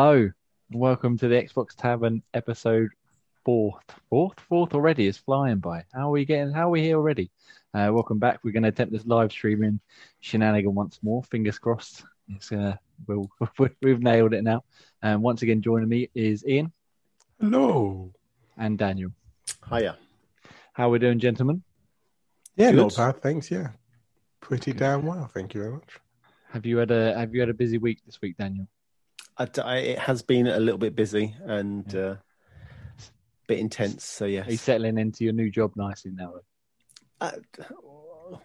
Hello, welcome to the Xbox Tavern episode fourth, fourth, fourth already. is flying by. How are we getting? How are we here already? Uh, welcome back. We're going to attempt this live streaming shenanigan once more. Fingers crossed. It's uh, we'll, we've nailed it now. And once again, joining me is Ian Hello. and Daniel. Hiya. How are we doing, gentlemen? Yeah, Good. not bad, thanks. Yeah, pretty damn well. Thank you very much. Have you had a Have you had a busy week this week, Daniel? I, I- it has been a little bit busy and uh, a bit intense. So Are you settling into your new job nicely now? uh,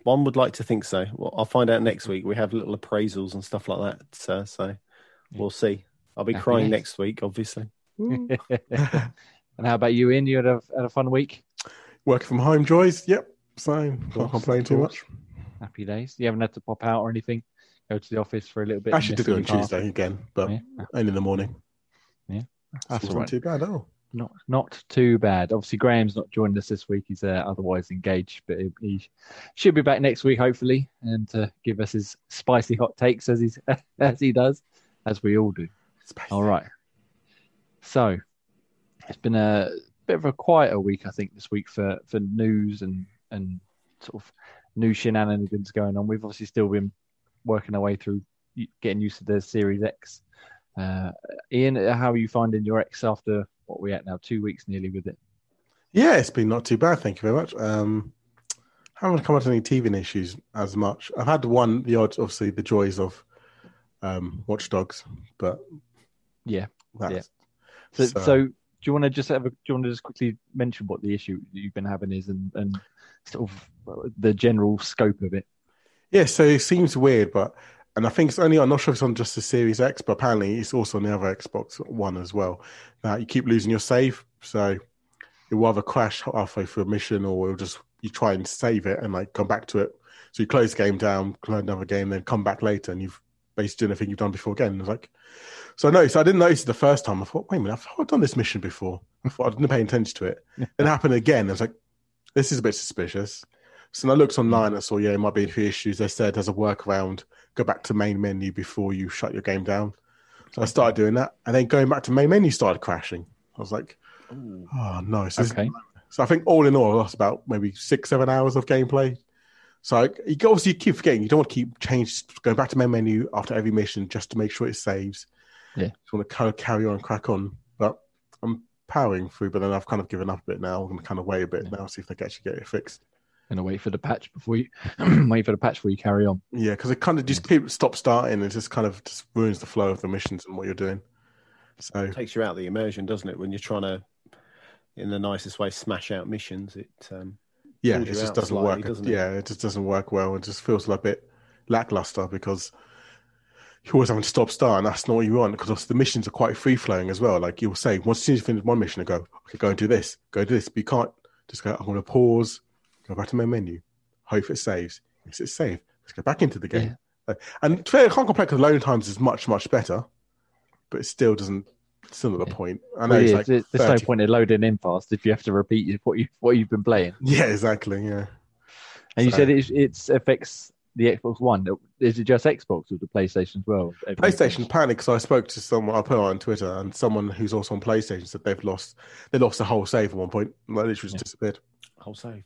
one would like to think so. Well, I'll find out next week. We have little appraisals and stuff like that. So, so we'll see. I'll be Happy crying days. next week, obviously. and how about you, Ian? You had a had a fun week. Working from home, joys. Yep, same. course, Can't complain too much. Happy days. You haven't had to pop out or anything. Go to the office for a little bit. I should do it on car? Tuesday again, but Yeah. only in the morning. That's That's all not right. too bad at all. Not not too bad. Obviously, Graham's not joined us this week. He's uh, otherwise engaged, but he, he should be back next week, hopefully, and to give us his spicy hot takes as he's as he does, as we all do. All right. So it's been a bit of a quieter week, I think, this week for for news and and sort of new shenanigans going on. We've obviously still been working our way through getting used to the Series X. Uh, Ian, how are you finding your X after what we're at now? Two weeks nearly with it. Yeah, it's been not too bad. Thank you very much. Um, haven't come up with any TV issues as much. I've had one, the odd, obviously, the joys of um, Watch Dogs, but Yeah. that's, So, so, do you want to just have a, do you want to just quickly mention what the issue you've been having is and, and sort of uh, the general scope of it? Yeah, so it seems weird, but and I think it's only I'm not sure if it's on just the Series X, but apparently it's also on the other Xbox One as well. That you keep losing your save, so it will either crash halfway through a mission, or it'll just you try and save it and like come back to it. So you close the game down, close another game, then come back later, and you've basically done everything you've done before again. It's like so I noticed I didn't notice it the first time. I thought, wait a minute, I've done this mission before. I thought I didn't pay attention to it. It happened again. I was like, this is a bit suspicious. So I looked online. and saw, yeah, it might be a few issues. They said as a workaround, go back to main menu before you shut your game down. So I started doing that, and then going back to main menu started crashing. I was like, oh no. So, Okay. so I think all in all, I lost about maybe six, seven hours of gameplay. So I, you obviously keep forgetting. You don't want to keep change going back to main menu after every mission just to make sure it saves. Yeah. Just want to kind of carry on, crack on. But I'm powering through. But then I've kind of given up a bit now. I'm going to kind of wait a bit now, see if they can actually get it fixed. Gonna wait for the patch before you wait for the patch before you carry on. Yeah, because it kind of just keep stop starting. It just kind of just ruins the flow of the missions and what you're doing. So it takes you out of the immersion, doesn't it? When you're trying to, in the nicest way, smash out missions. It um, yeah, it just doesn't slightly, work. doesn't it? yeah, it just doesn't work well. It just feels like a bit lackluster because you're always having to stop start, and that's not what you want because the missions are quite free flowing as well. Like you'll say, once you finish one mission, you go, okay, go and do this, go do this. But you can't just go, I'm going to pause, go back to my menu, hope it saves. Yes, it's saved. Let's go back into the game. Uh, And to fair, I can't complain because loading times is much, much better, but it still doesn't, still not the Yeah. point. I know Well, it's yeah, like there's there's 30 no point in loading in fast if you have to repeat what you what you've been playing. Yeah, exactly. Yeah. And you said it it's affects the Xbox One. Is it just Xbox or the PlayStation as well? PlayStation panic because I spoke to someone I put it on Twitter and someone who's also on PlayStation said they've lost they lost the whole save at one point. Like literally just Yeah. disappeared. whole save.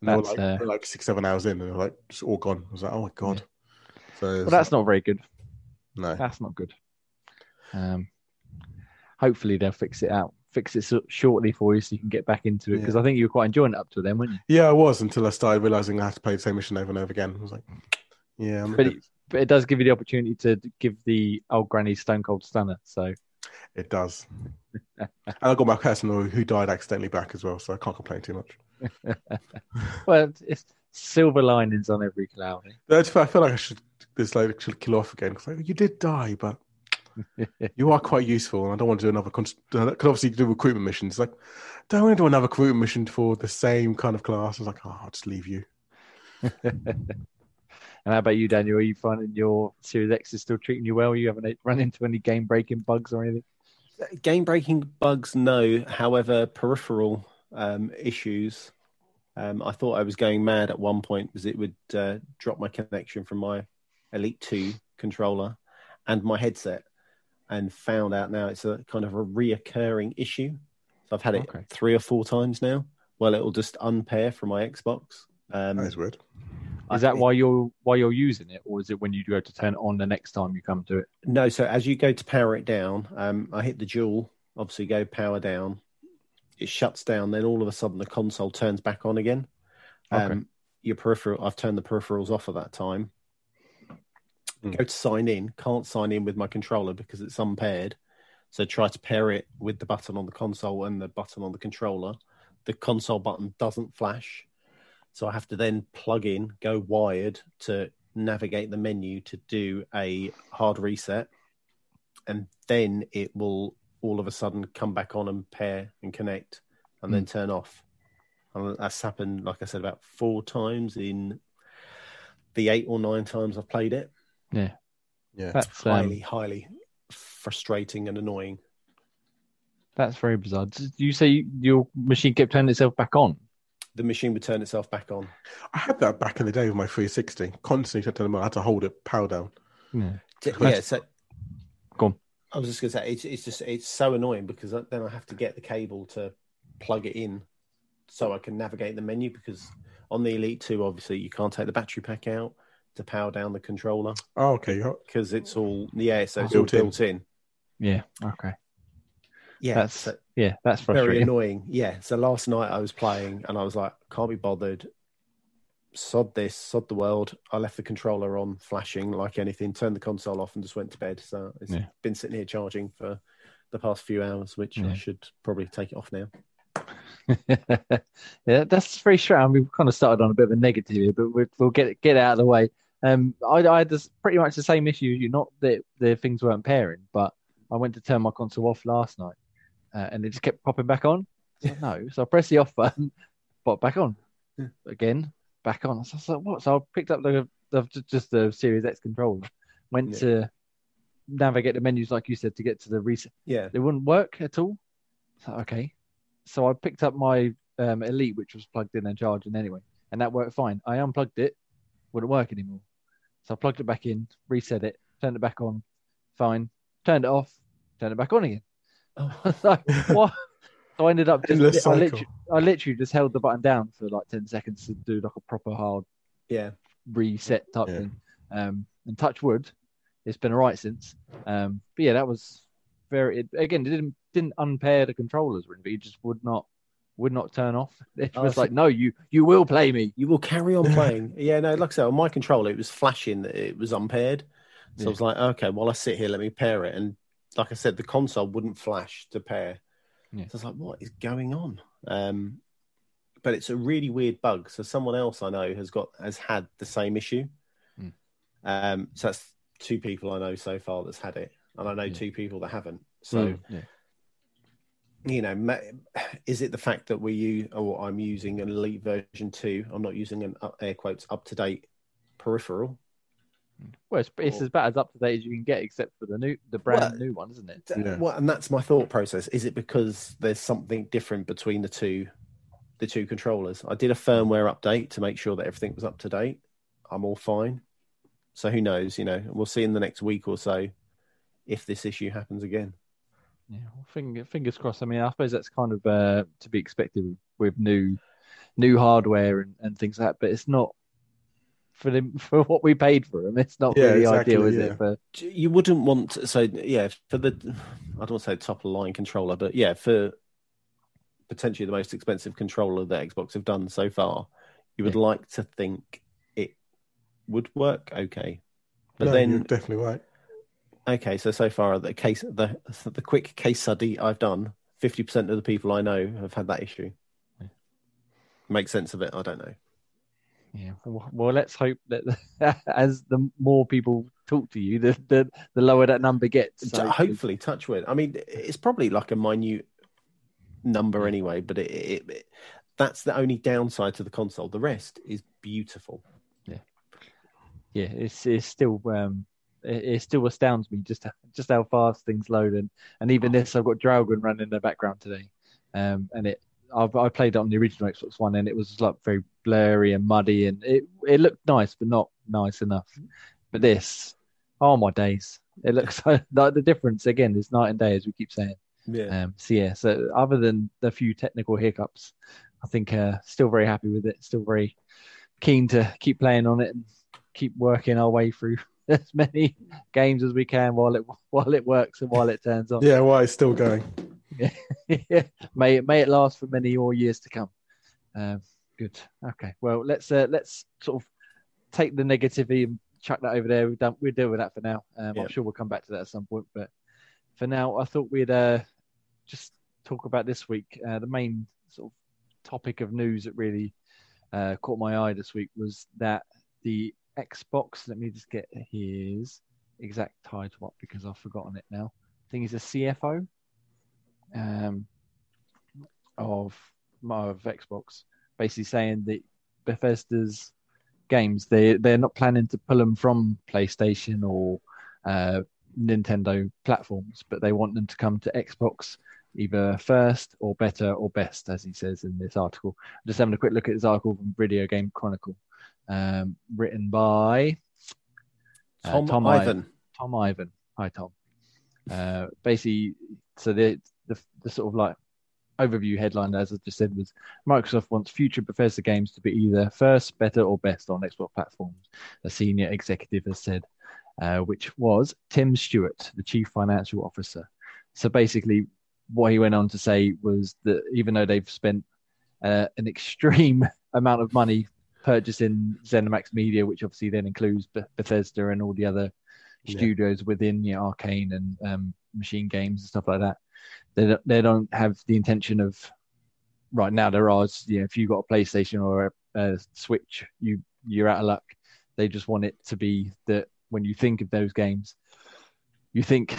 And they were That's, like, uh, like six, seven hours in and they're like just all gone. I was like, oh my god. So Well, it's that's not very good. no. That's not good. Um, hopefully they'll fix it out, fix it so- shortly for you so you can get back into it. Because I think you were quite enjoying it up to then, weren't you? Yeah, I was until I started realizing I had to play the same mission over and over again. I was like, yeah, I'm But it, but it does give you the opportunity to give the old granny Stone Cold Stunner. So it does. and I got my person who who died accidentally back as well, so I can't complain too much. well, it's silver linings on every cloud. eh? I feel like I should this lady should kill off again because like, you did die, but you are quite useful, and I don't want to do another. Because obviously, do recruitment missions. Like, don't want to do another recruitment mission for the same kind of class. I was like, oh, I'll just leave you. And how about you, Daniel? Are you finding your Series X is still treating you well? You haven't run into any game breaking bugs or anything? Game breaking bugs, no. However, peripheral um, issues. Um, I thought I was going mad at one point because it would uh, drop my connection from my Elite 2 controller and my headset. and found out now it's a kind of a reoccurring issue. So I've had it Okay. three or four times now. Well, it'll just unpair from my Xbox. Um, That is weird. I- Is that why you're why you're using it, or is it when you go to turn it on the next time you come to it? No, so as you go to power it down, um, I hit the jewel, obviously go power down. It shuts down, then all of a sudden the console turns back on again. Um, Okay. Your peripheral, I've turned the peripherals off at that time. Hmm. Go to sign in, can't sign in with my controller because it's unpaired. So try to pair it with the button on the console and the button on the controller. The console button doesn't flash. So I have to then plug in, go wired to navigate the menu to do a hard reset. And then it will all of a sudden come back on and pair and connect and then turn off. And that's happened, like I said, about four times in the eight or nine times I've played it. Yeah. Yeah. That's um, Highly, highly frustrating and annoying. that's very bizarre. Did you say your machine kept turning itself back on? The machine would turn itself back on. I had that back in the day with my 360. Constantly turning them on. I had to hold it power down. Yeah. Yeah, so Go on. I was just going to say it's it's just it's so annoying because then I have to get the cable to plug it in so I can navigate the menu because on the Elite Two, obviously you can't take the battery pack out to power down the controller Oh, okay. because it's all yeah, so it's all Built in. built in. Yeah. Okay. Yeah, That's so Yeah, that's very annoying. Yeah, so last night I was playing and I was like, can't be bothered. Sod this, sod the world. I left the controller on, flashing like anything. Turned the console off and just went to bed. So it's Yeah. been sitting here charging for the past few hours, which Yeah. I should probably take it off now. yeah, that's very strange. We've kind of started on a bit of a negative here, but we'll, we'll get it, get out of the way. Um, I, I had this, pretty much the same issue. You not that the things weren't pairing, but I went to turn my console off last night, uh, and it just kept popping back on. So no, so I pressed the off button, pop back on again, back on. So I was like, what? So I picked up the, the just the Series X controller, went Yeah. to navigate the menus like you said to get to the reset Yeah. it wouldn't work at all. So okay, so I picked up my um, Elite, which was plugged in and charging anyway, and that worked fine. I unplugged it, wouldn't work anymore. So I plugged it back in, reset it, turned it back on, fine. Turned it off, turned it back on again. Oh. so what? So I ended up Endless just I literally, I literally just held the button down for like ten seconds to do like a proper hard Yeah. reset type Yeah. thing. Um, and touch wood, it's been alright since. Um, but yeah, that was very. It, again, it didn't didn't unpair the controllers or anything. It just would not would not turn off. It Oh, was I like, no, you you will play me. You will carry on playing. yeah, no, like I said, on my controller, it was flashing that it was unpaired. So Yeah. I was like, okay, while I sit here, let me pair it. And like I said, the console wouldn't flash to pair. Yeah. So I was like, what is going on? Um, but it's a really weird bug. So someone else I know has got has had the same issue. Hmm. Um, so that's two people I know so far that's had it, and I know Yeah. two people that haven't. So Hmm. Yeah. you know, is it the fact that we use, or I'm using an Elite version two? I'm not using an air quotes up to date peripheral. Well, it's, it's as bad as up to date as you can get, except for the new the brand Well, new one, isn't it? Yeah. Well, and that's my thought process. Is it because there's something different between the two, the two controllers? I did a firmware update to make sure that everything was up to date. I'm all fine. So who knows? You know, we'll see in the next week or so if this issue happens again. Yeah, well, finger, fingers crossed. I mean, I suppose that's kind of uh, to be expected with new new hardware and, and things like that. But it's not for them for what we paid for them. It's not Yeah, really exactly, ideal, is yeah. it? For You wouldn't want to, so yeah for the I don't want to say top of line controller, but yeah for potentially the most expensive controller that Xbox have done so far, you would Yeah. like to think it would work okay. But No, then you're definitely right. okay, so so far the case the the quick case study I've done, fifty percent of the people I know have had that issue. Yeah. Make sense of it? I don't know. Yeah, well, let's hope that as the more people talk to you, the the, the lower that number gets. So- Hopefully, touch wood. I mean, it's probably like a minute number anyway, but it, it, it that's the only downside to the console. The rest is beautiful. yeah, yeah. it's it's still um it, it still astounds me just just how fast things load and and even this I've got Dragon running in the background today, um and it I've, I played it on the original Xbox One and it was like very blurry and muddy and it it looked nice but not nice enough. But this, oh my days, it looks like the difference again is night and day, as we keep saying. Yeah. Um, so yeah, so other than the few technical hiccups, I think uh, still very happy with it. Still very keen to keep playing on it and keep working our way through as many games as we can while it while it works and while it turns on. Yeah, while it's still going. Yeah. May it may it last for many more years to come. Um, good. Okay. Well, let's uh, let's sort of take the negativity and chuck that over there. We've done we'll deal with that for now. Um, Yeah. I'm sure we'll come back to that at some point. But for now, I thought we'd uh, just talk about this week. Uh, the main sort of topic of news that really uh, caught my eye this week was that the Xbox. Let me just get his exact title up because I've forgotten it now. I think he's a CFO um, of of Xbox, basically saying that Bethesda's games they they're not planning to pull them from PlayStation or uh, Nintendo platforms, but they want them to come to Xbox either first or better or best, as he says in this article. I'm just having a quick look at this article from Video Game Chronicle, um, written by uh, Tom, Tom Ivan. Tom Ivan. Hi, Tom. Uh, basically, so the, the the sort of like overview headline, as I just said, was Microsoft wants future Bethesda games to be either first, better, or best on Xbox platforms. A senior executive has said, uh, which was Tim Stuart, the chief financial officer. So basically, what he went on to say was that even though they've spent uh, an extreme amount of money purchasing ZeniMax Media, which obviously then includes Bethesda and all the other Yeah. studios within you know, Arcane and um, Machine Games and stuff like that. They don't, they don't have the intention of right now. There are you know, if you got a PlayStation or a, a Switch, you you're out of luck. They just want it to be that when you think of those games, you think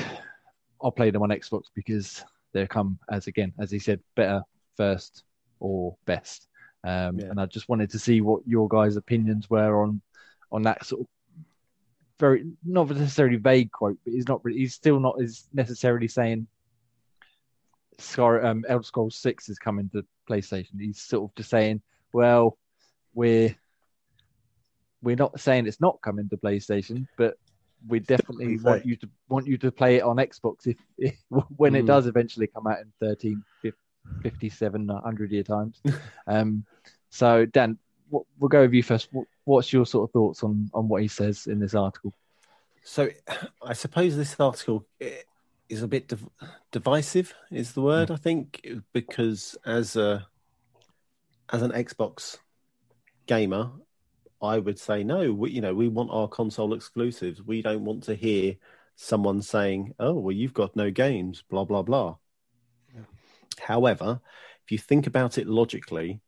I'll play them on Xbox because they come as again as he said better first or best. Um, Yeah. And I just wanted to see what your guys' opinions were on on that sort of very not necessarily vague quote, but he's not really, he's still not as necessarily saying Scar, um, Elder Scrolls Six is coming to PlayStation. He's sort of just saying, well, we're we're not saying it's not coming to PlayStation, but we definitely want you to want you to play it on Xbox if, if when it Mm. does eventually come out in 13, 57, 100 year times. um, so Dan, what, we'll go with you first. What, what's your sort of thoughts on on what he says in this article? So, I suppose this article eh, is a bit div- divisive. Is the word mm. I think because as a as an Xbox gamer, I would say no. We, you know, we want our console exclusives. We don't want to hear someone saying, "Oh, well, you've got no games," blah blah blah. However, if you think about it logically,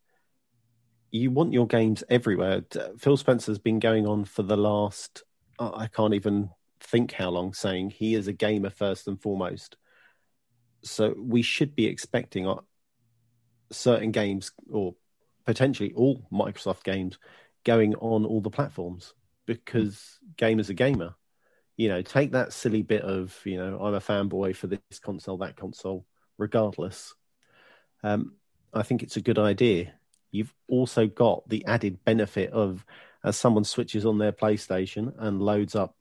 you want your games everywhere. Phil Spencer's been going on for the last I can't even think how long saying he is a gamer first and foremost. So we should be expecting certain games or potentially all Microsoft games going on all the platforms because gamers are gamer. You know, take that silly bit of, you know, I'm a fanboy for this console, that console, regardless. Um, I think it's a good idea. You've also got the added benefit of as someone switches on their PlayStation and loads up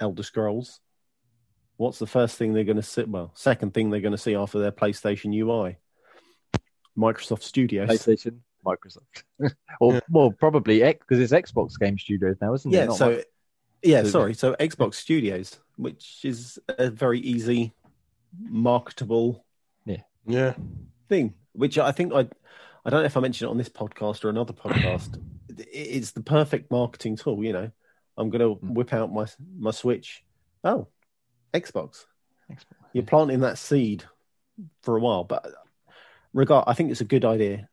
Elder Scrolls, what's the first thing they're going to see? Well, second thing they're going to see after their PlayStation UI, Microsoft Studios. PlayStation, Microsoft, or well, probably X because it's Xbox Game Studios now, isn't it? Yeah, Not so Mic- yeah, So- sorry. So Xbox Studios, which is a very easy, marketable Yeah. yeah, thing. Which I think I, I don't know if I mentioned it on this podcast or another podcast. It's the perfect marketing tool. You know, I'm going to Hmm. whip out my my Switch. Oh, Xbox. Xbox, You're planting that seed for a while, but regard, I think it's a good idea.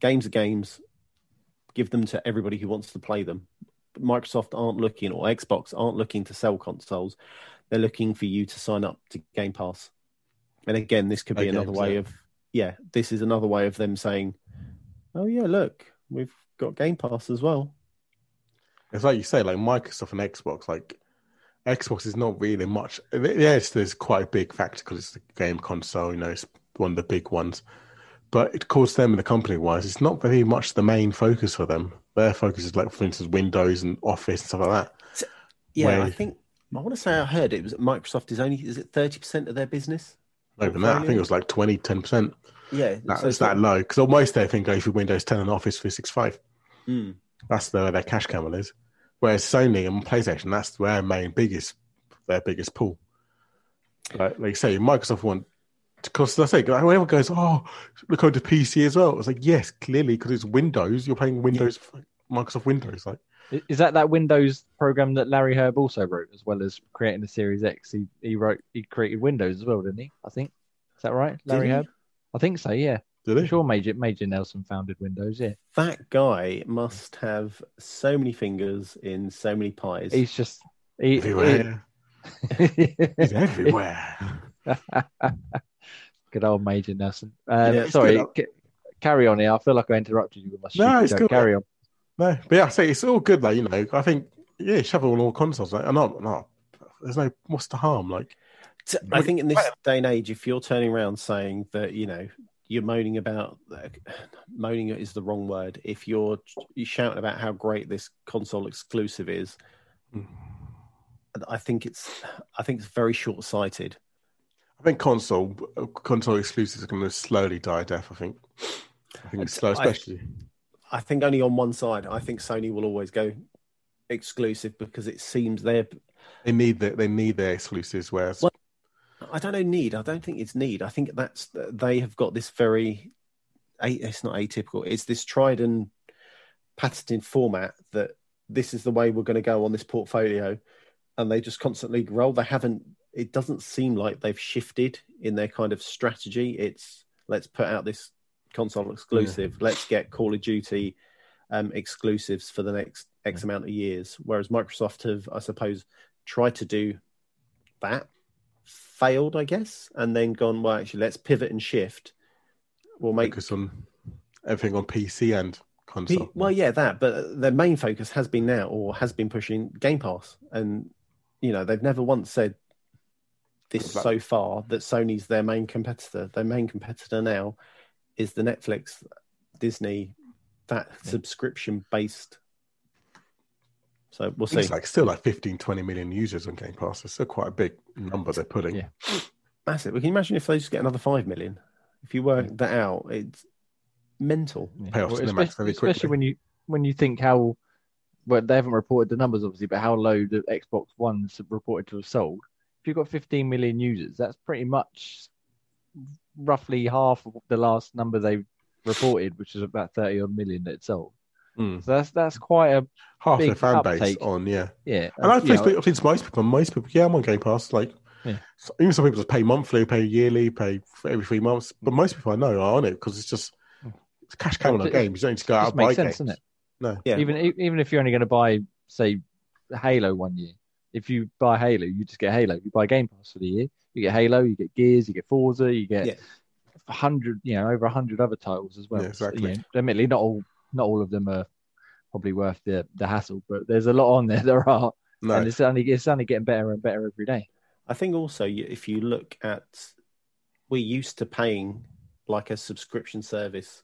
Games are games. Give them to everybody who wants to play them. But Microsoft aren't looking, or Xbox aren't looking to sell consoles. They're looking for you to sign up to Game Pass. And again, this could be Okay, another way so- of, yeah, this is another way of them saying, oh, yeah, look, we've got Game Pass as well. It's like you say, like Microsoft and Xbox. Like Xbox is not really much. Yes, there's quite a big factor because it's the game console. You know, it's one of the big ones. But it calls them, the company wise, it's not very much the main focus for them. Their focus is like, for instance, Windows and Office and stuff like that. Yeah, I think I want to say I heard it was Microsoft is only is it thirty percent of their business? Even that. I think it was like 20, 10 percent. Yeah, That, so it's that low because almost everything goes through Windows 10 and Office 365. Hmm. That's where their cash camel is. Whereas Sony and PlayStation, that's their main biggest, their biggest pool. Like, like you say, Microsoft want because I say whenever goes, oh, look over to PC as well. It's like yes, clearly because it's Windows. You're playing Windows, Microsoft Windows. Like Is that that Windows program that Larry Hryb also wrote, as well as creating the Series X? He he wrote he created Windows as well, didn't he? I think is that right, Larry he? Hryb? I think so. Yeah, did I'm sure Major Major Nelson founded Windows. Yeah, That guy must have so many fingers in so many pies. he's just he, Everywhere. he- He's everywhere. Good old Major Nelson. Um, Yeah, sorry, good. ca- carry on here. I feel like I interrupted you with my No, it's joke. cool. Carry on. No, but yeah, I say it's all good. Like you know, I think yeah, shove it on all consoles. Like, no, no, there's no what's the harm. Like I think in this day and age, if you're turning around saying that, you know, you're moaning about moaning is the wrong word. If you're you shouting about how great this console exclusive is, Mm. I think it's I think it's very short sighted. I think console console exclusives are going to slowly die a death. I think. I think it's slow, I- especially. I think only on one side. I think Sony will always go exclusive because it seems they're. They need the, they need their exclusives. Whereas I don't know need. I don't think it's need. I think that's they have got this very. It's not atypical. It's this tried and patented format that this is the way we're going to go on this portfolio, and they just constantly roll. They haven't. It doesn't seem like they've shifted in their kind of strategy. It's let's put out this console exclusive. Let's get Call of Duty um, exclusives for the next X amount of years. Whereas Microsoft have, I suppose, tried to do that, failed, I guess, and then gone, well, actually, let's pivot and shift. We'll make focus on everything on PC and console. P- well, yeah, that, but their main focus has been now, or has been pushing Game Pass, and you know they've never once said this so far that Sony's their main competitor. Their main competitor now is the Netflix, Disney, that subscription based. So we'll see. It's like still like 15, 20 million users on Game Pass. It's still quite a big number they're putting. Yeah. Massive. Can you imagine if they just get another five million? If you work that out, it's mental. Yeah. Pay off Well, ZeniMax very especially, quickly. especially when you when you think how well they haven't reported the numbers obviously, but how low the Xbox Ones reported to have sold. If you've got 15 million users, that's pretty much roughly half of the last number they reported, which is about 30 odd million that it sold. Mm. So that's that's quite a Half their Big fan base on, yeah. yeah. And I you think, know, I think it's most people, most people, yeah, I'm on Game Pass. Like, Yeah. so- even some people just pay monthly, pay yearly, pay every three months. But most people I know are on it because it's just it's cash cow on a game. You don't need to go out and buy sense, games. doesn't it? No. Yeah. Even e- even if you're only going to buy, say, Halo one year, if you buy Halo, you just get Halo. You buy Game Pass for the year, you get Halo, you get Gears, you get Forza, you get Yeah. hundred, you know, over a hundred other titles as well. Yeah, So, you know, admittedly, not all not all of them are probably worth the the hassle, but there's a lot on there. There are, No, and it's only it's only getting better and better every day. I think also if you look at, we're used to paying like a subscription service.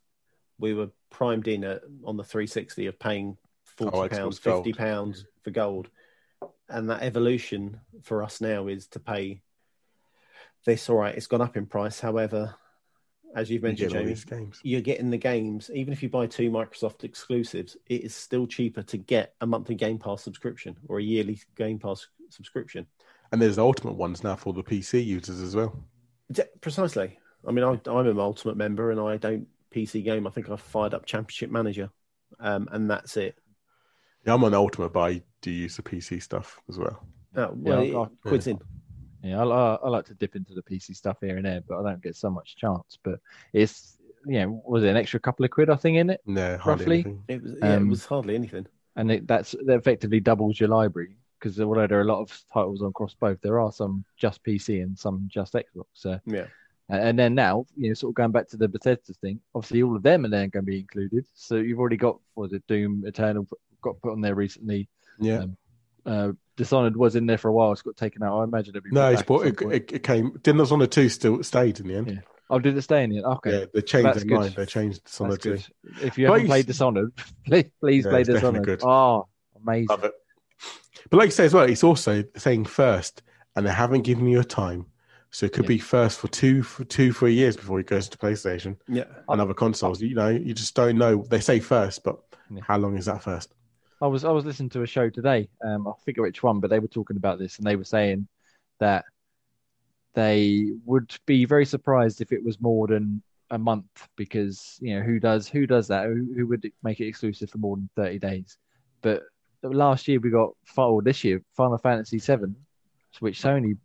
We were primed in at, on the 360 of paying forty Oh, pounds, Xbox Gold. fifty pounds for gold, and that evolution for us now is to pay this. All right, it's gone up in price. However, as you've you mentioned, get Jamie, games. you're getting the games. Even if you buy two Microsoft exclusives, it is still cheaper to get a monthly Game Pass subscription or a yearly Game Pass subscription. And there's the ultimate ones now for the PC users as well. Precisely. I mean, I, I'm an Ultimate member, and I don't PC game. I think I've fired up Championship Manager, um, and that's it. Yeah, I'm on ultimate, but I do use the PC stuff as well. Uh, well, Yeah, it quids in. Yeah, I, I, I like to dip into the PC stuff here and there, but I don't get so much chance. But it's you know, was it an extra couple of quid I think in it, No, hardly Roughly? anything. It was, yeah, Um, it was hardly anything. and it, that's that effectively doubles your library because although there are a lot of titles on cross both, there are some just PC and some just Xbox. So Yeah, And and then now, you know, sort of going back to the Bethesda thing, obviously all of them are then going to be included. So you've already got for the Doom Eternal got put on there recently. Yeah. Um, Uh, Dishonored was in there for a while. It's got taken out. I imagine it'll be. no, put it's back bought, it, it, it came. Didn't Dishonored 2 still stayed in the end? Yeah. Oh, did it stay in the end? Okay, Yeah, they changed That's their good. mind. They changed Dishonored that's 2. If you But haven't you- played Dishonored, please, please Yeah, play it's Dishonored. good. Oh, amazing! Love it. But like you say as well, it's also saying first, and they haven't given you a time, so it could Yeah. be first for two for two three years before it goes to PlayStation Yeah. and other consoles. You know, you just don't know. They say first, but Yeah. how long is that first? I was I was listening to a show today. Um, I forget which one, but they were talking about this, and they were saying that they would be very surprised if it was more than a month, because you know who does who does that? Who, who would make it exclusive for more than thirty days? But last year we got or this year Final Fantasy VII, which Sony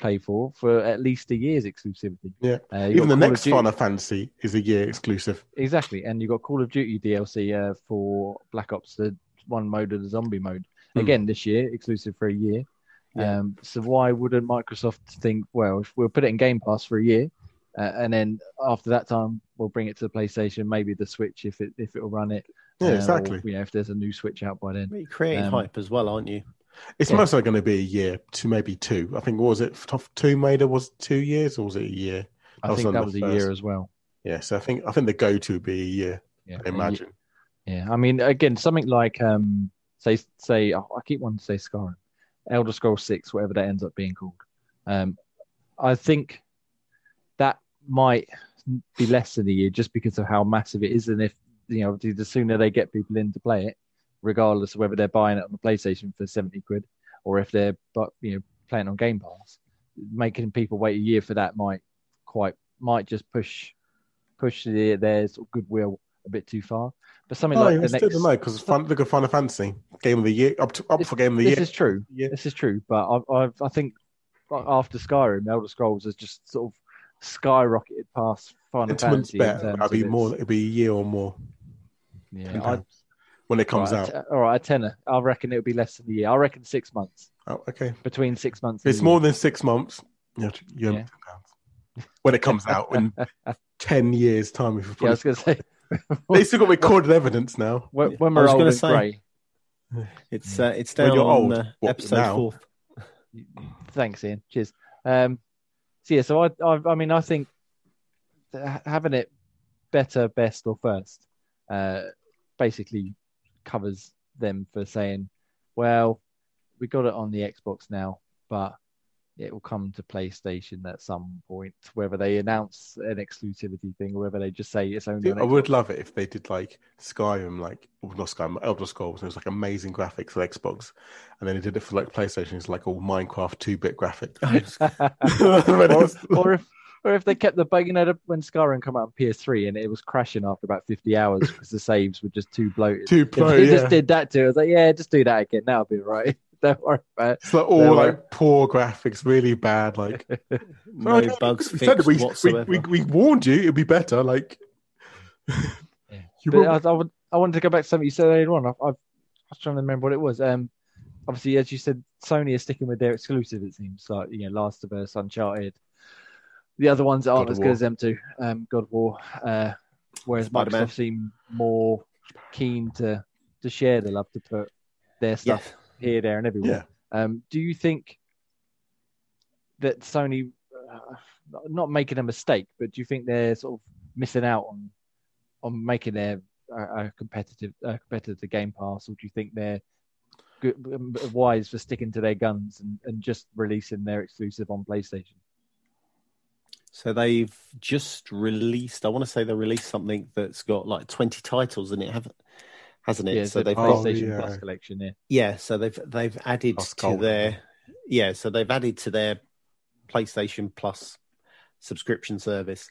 played for for at least a year's exclusivity. Yeah. Uh, Even the Call next Final Fantasy is a year exclusive. Exactly, and you got Call of Duty DLC uh, for Black Ops, the one mode of the zombie mode. Hmm. Again, this year, exclusive for a year. Yeah. Um, so why wouldn't Microsoft think, well, if we'll put it in Game Pass for a year, uh, and then after that time we'll bring it to the PlayStation, maybe the Switch if it if it'll run it. Yeah, uh, or, exactly. you know, if there's a new Switch out by then. You're creating Um, hype as well, aren't you? It's Yeah. most likely going to be a year to maybe two. I think was it Tomb Raider was two years or was it a year? I That was think on that was a first. year as well. Yeah, so I think I think the go to would be a year. Yeah, I imagine. Yeah, I mean, again, something like um, say say I keep wanting to say Skyrim, Elder Scrolls Six, whatever that ends up being called. Um, I think that might be less than a year just because of how massive it is, and if you know, the sooner they get people in to play it, regardless of whether they're buying it on the PlayStation for seventy quid or if they're but you know playing on Game Pass, making people wait a year for that might quite might just push push the, their sort of goodwill a bit too far. But something Oh, like I the still next, don't know because fun, look at Final Fantasy Game of the Year up to, up This- for Game of the this Year. This is true. Yeah. This is true. But I, I, I think after Skyrim, Elder Scrolls has just sort of skyrocketed past Final Sentiment's Fantasy. better. It'll be more. its- It'll be a year or more Yeah, I, when it comes right, out. all right, a tenner. I reckon it'll be less than a year. I reckon six months. Oh, okay. Between six months. It's more year. than six months, you you Yeah. when it comes out in ten years' time. If Yeah, I was going to say. They still got recorded evidence now. when, when we're was old gonna and say- grey. It's uh, it's When down you're on old, uh, what, episode now? four. Thanks, Ian. Cheers. Um, so yeah, so I, I, I mean, I think having it better, best, or first, uh, basically covers them for saying, well, we got it on the Xbox now, but it will come to PlayStation at some point, whether they announce an exclusivity thing or whether they just say it's only. Dude, I would love it if they did like Skyrim, like well, not Skyrim, Elder Scrolls. And it was like amazing graphics for Xbox, and then they did it for like PlayStation. It's like all Minecraft two bit graphics. or, or if or if they kept the bug, you know, when Skyrim come out on PS3 and it was crashing after about 50 hours because the saves were just too bloated. Too If pro, they yeah. just did that too. I was like, yeah, just do that again. That'll be all right. Don't worry about it. It's like all They're like, like- poor graphics, really bad. Like No Okay, bugs we fixed we, we, whatsoever. we, we warned you it'd be better. Like you But were- I, I, would, I wanted to go back to something you said earlier on. I, I, I was trying to remember what it was. Um, obviously, as you said, Sony is sticking with their exclusive. It seems like you know, Last of Us, Uncharted. The other ones aren't God as good as them two. Um, God of War. Uh, whereas Spider-Man. Microsoft seem more keen to to share the love to put their stuff Yes. Here, there, and everywhere. yeah. Um, do you think that Sony, uh, not making a mistake, but do you think they're sort of missing out on on making their uh, a competitive uh, competitor to Game Pass, or do you think they're good, um, wise for sticking to their guns and, and just releasing their exclusive on PlayStation? So they've just released. I want to say they released something that's got like twenty titles in it, haven't? Hasn't it? Yeah, so they've Oh, yeah. Plus collection. Yeah, yeah. So they've they've added Plus to Gold. their yeah. So they've added to their PlayStation Plus subscription service.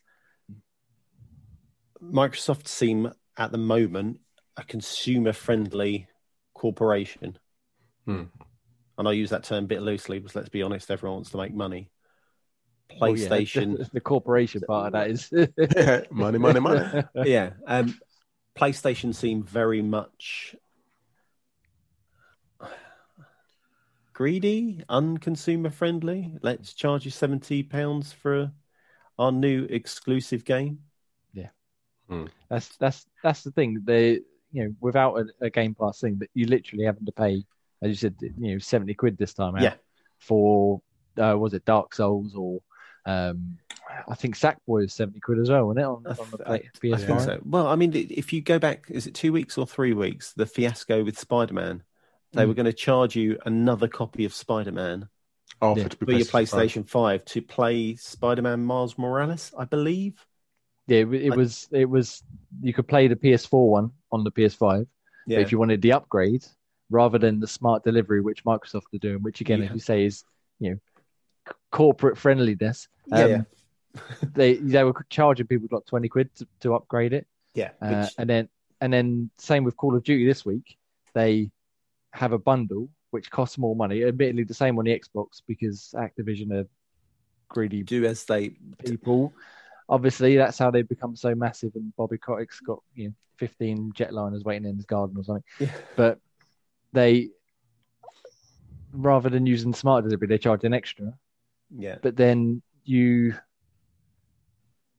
Microsoft seem at the moment a consumer friendly corporation. Hmm. And I use that term a bit loosely because let's be honest, everyone wants to make money. Well, yeah, PlayStation, the corporation part of that is yeah, money, money, money. yeah. Um, PlayStation seem very much greedy, unconsumer friendly. Let's charge you seventy pounds for our new exclusive game. Yeah. That's that's that's the thing. They you know without a, a Game Pass thing that you literally having to pay, as you said, you know seventy quid this time out Yeah. for uh, was it Dark Souls or um I think Sackboy is seventy quid as well, wasn't it on, on the I- play, I think PS5? so. Well, I mean, if you go back, is it two weeks or three weeks? The fiasco with Spider Man they Mm. were going to charge you another copy of Spider Man Oh, Yeah. for, to be for your PlayStation PlayStation 5 to play Spider Man Miles Morales, I believe. Yeah, it, it I- was it was you could play the PS4 one on the PS5, Yeah. but if you wanted the upgrade rather than the smart delivery which Microsoft are doing, which again, Yeah. as you say, is you know c- corporate friendliness. yeah, um, yeah. they they were charging people like twenty quid to, to upgrade it, yeah. uh, which- and then and then same with Call of Duty this week. They have a bundle which costs more money. Admittedly, the same on the Xbox because Activision are greedy do as they people. Obviously, that's how they've become so massive. And Bobby Kotick's got you know 15 jetliners waiting in his garden or something. Yeah. But they, rather than using smart delivery, they charge an extra. yeah. But then you,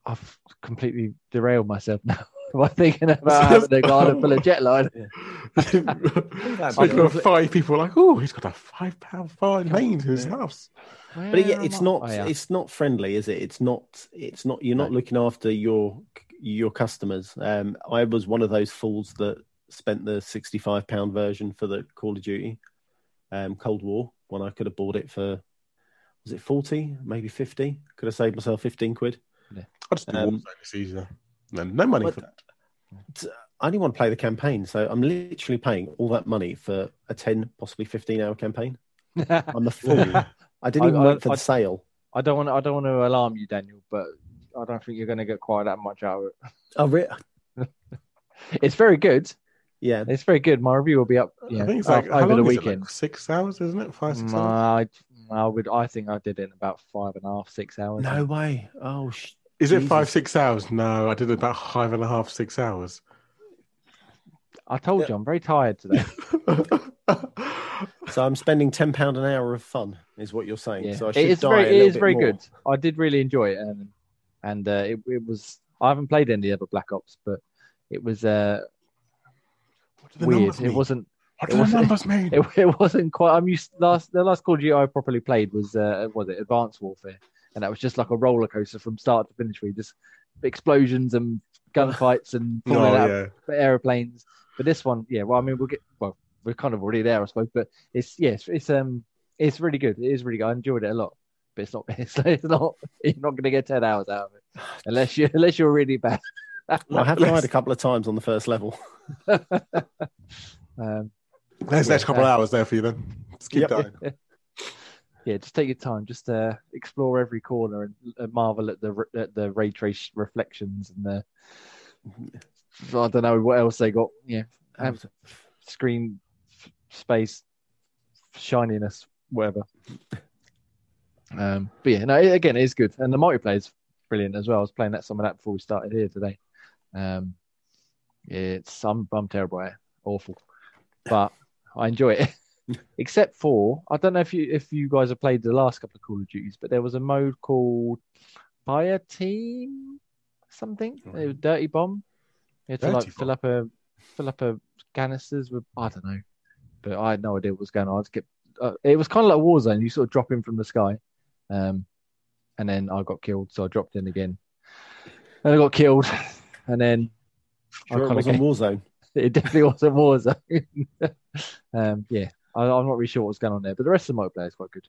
I've completely derailed myself now by thinking about having a garden full of jet jetliners. Speaking of five people, like, oh, he's got a five pound fine lane in his Yeah. house. But yeah, it's I? not Oh, yeah. it's not friendly, is it? It's not it's not you're not No. looking after your your customers. Um, I was one of those fools that spent the sixty five pound version for the Call of Duty um, Cold War when I could have bought it for was it forty, maybe fifty? Could have saved myself fifteen quid. I just do Um, Warzone. It's easier. No, no money for that. I only want to play the campaign, so I'm literally paying all that money for a ten, possibly fifteen hour campaign. I'm a fool. I didn't I- even I- wait for I- the sale. I don't want. I don't want to alarm you, Daniel, but I don't think you're going to get quite that much out of it. Oh, re- It's very good. yeah. It's very good. My review will be up yeah, I think it's like af- how over the long is it? weekend. Like six hours, isn't it? Five, six hours. My, I would. I think I did it in about five and a half, six hours. No way. Oh, sh- Is it Jesus. five, six hours? No, I did it about five and a half, six hours. I told you I'm very tired today. So I'm spending ten pound an hour of fun, is what you're saying. Yeah. So I should is die very. a It little is very more. good. I did really enjoy it, and and uh, it, it was. I haven't played any other Black Ops, but it was uh, what the weird. It mean? wasn't. What it do the wasn't- numbers mean? It, it wasn't quite. I'm used. Last the last Call of Duty I properly played was uh, was it Advanced Warfare, and that was just like a roller coaster from start to finish. We just explosions and gunfights and oh, falling out yeah. of aeroplanes. But this one, yeah. Well, I mean, we'll get. Well, we're kind of already there, I suppose. But it's yes, it's um, it's really good. It is really good. I enjoyed it a lot. But it's not. It's, it's not. You're not going to get ten hours out of it unless you unless you're really bad. I have tried a couple of times on the first level. Um, There's Yeah, next couple of hours there for you then. Just keep Yep. going. Yeah, just take your time. Just uh, explore every corner and uh, marvel at the at the ray trace reflections and the. I don't know what else they got. Yeah, Um, screen space shininess, whatever. Um, but yeah, no, it, again, it is good, and the multiplayer is brilliant as well. I was playing that some of that before we started here today. Um, it's I'm I'm terrible at it, awful, but I enjoy it. Except for I don't know if you if you guys have played the last couple of Call of Duties, but there was a mode called Fire Team something, a Dirty Bomb. You had to like Dirty fill up a fill up a canisters with I don't know, but I had no idea what was going on. I just get uh, it was kind of like Warzone. You sort of drop in from the sky, um, and then I got killed, so I dropped in again, and I got killed, and then I Sure, it kinda wasn't came- Warzone. it definitely wasn't Warzone. um, yeah, I, I'm not really sure what's going on there, but the rest of the multiplayer is quite good.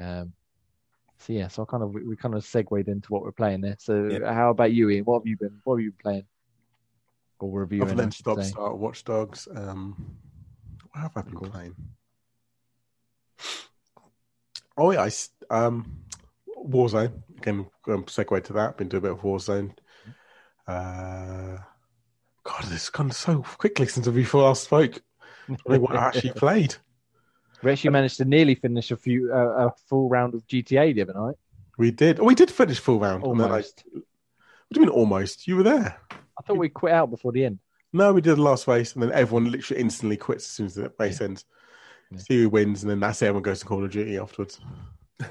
Um, so yeah, so I kind of we, we kind of segued into what we're playing there. So Yeah. how about you, Ian? What have you been? What have you been playing? Or reviewing? Other I than should Stop say. Start, Watch Dogs. Um, what have I been Cool. playing? Oh yeah, I, um, Warzone. Again, um, segue to that. Been doing a bit of Warzone. Uh, God, this has gone so quickly since we last spoke. I think what I actually played. We actually managed to nearly finish a few uh, a full round of GTA the other night. We did. Oh, we did finish full round. and then I- Almost. what do you mean almost? You were there. I thought we quit out before the end. No, we did the last race, and then everyone literally instantly quits as soon as the race ends. Yeah. See who wins, and then that's it. Everyone goes to Call of Duty afterwards.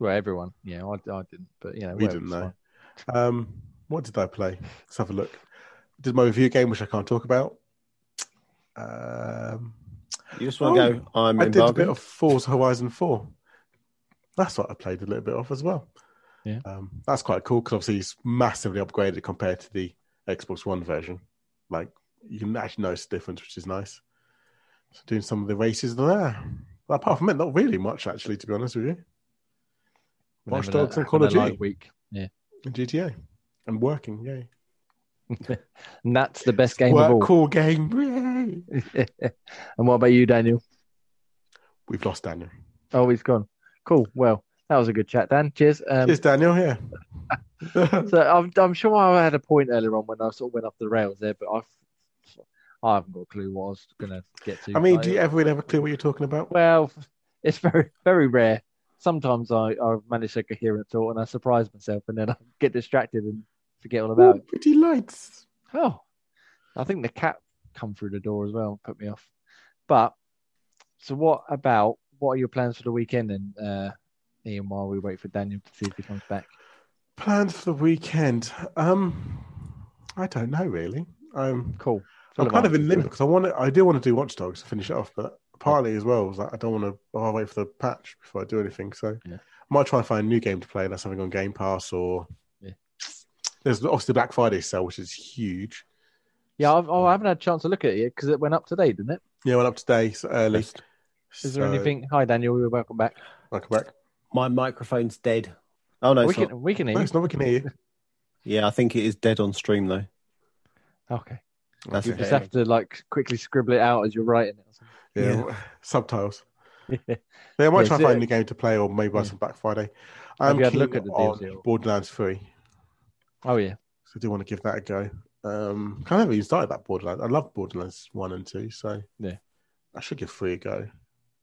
Well, everyone. Yeah, I, I didn't, but you know, We didn't know. Um, what did I play? Let's have a look. Did my review game, which I can't talk about. Um, You just want to Oh, go, I'm I did a bit of Forza Horizon 4. That's what I played a little bit of as well. Yeah. Um, that's quite cool because obviously it's massively upgraded compared to the Xbox One version. Like you can actually notice the difference, which is nice. So doing some of the races there. But apart from it, not really much actually, to be honest with you. Watch having Dogs and having Call of Duty. week. Yeah, And GTA. And working, yay. and that's the best game Work, of all. cool game, yay. and what about you, Daniel? We've lost Daniel. Oh, he's gone. Cool. Well, that was a good chat, Dan. Cheers. Um, Cheers, Daniel, yeah. So I'm, I'm sure I had a point earlier on when I sort of went off the rails there, but I've, I haven't got a clue what I was going to get to. I mean, do you ever have a clue what you're talking about? Well, it's very, very rare. Sometimes I, I manage a coherent thought and I surprise myself and then I get distracted and forget all about Ooh, it. pretty lights. Oh, I think the cat come through the door as well and put me off. But, so what about, what are your plans for the weekend then, uh, Ian, while we wait for Daniel to see if he comes back? Plans for the weekend. Um, I don't know really. I'm Cool. I'm Full kind of in limbo because I want to, I do want to do Watch Dogs to finish it off, but partly as well is that I don't want to. I'll wait for the patch before I do anything. So Yeah. I might try and find a new game to play. That's something on Game Pass or Yeah. there's obviously Black Friday sale, which is huge. Yeah, I've, oh, I haven't had a chance to look at it yet because it went up today, didn't it? Yeah, went up today so early. Is there So, anything? Hi, Daniel. You're welcome back. Welcome back. My microphone's dead. Oh no, we it's not. can we can hear. No, you. it's not. We can hear you. Yeah, I think it is dead on stream though. Okay. That's You okay. just have to like quickly scribble it out as you're writing it. or something. Yeah, subtitles. Yeah. Yeah, I might Yeah, try and so- find a new game to play, or maybe buy Yeah. some Black Friday. I'm you um, had a keen look at the on DLC Borderlands 3, Oh yeah. so I do want to give that a go. Um, kind of even started that Borderlands. I love Borderlands 1 and 2, so Yeah. I should give 3 a go.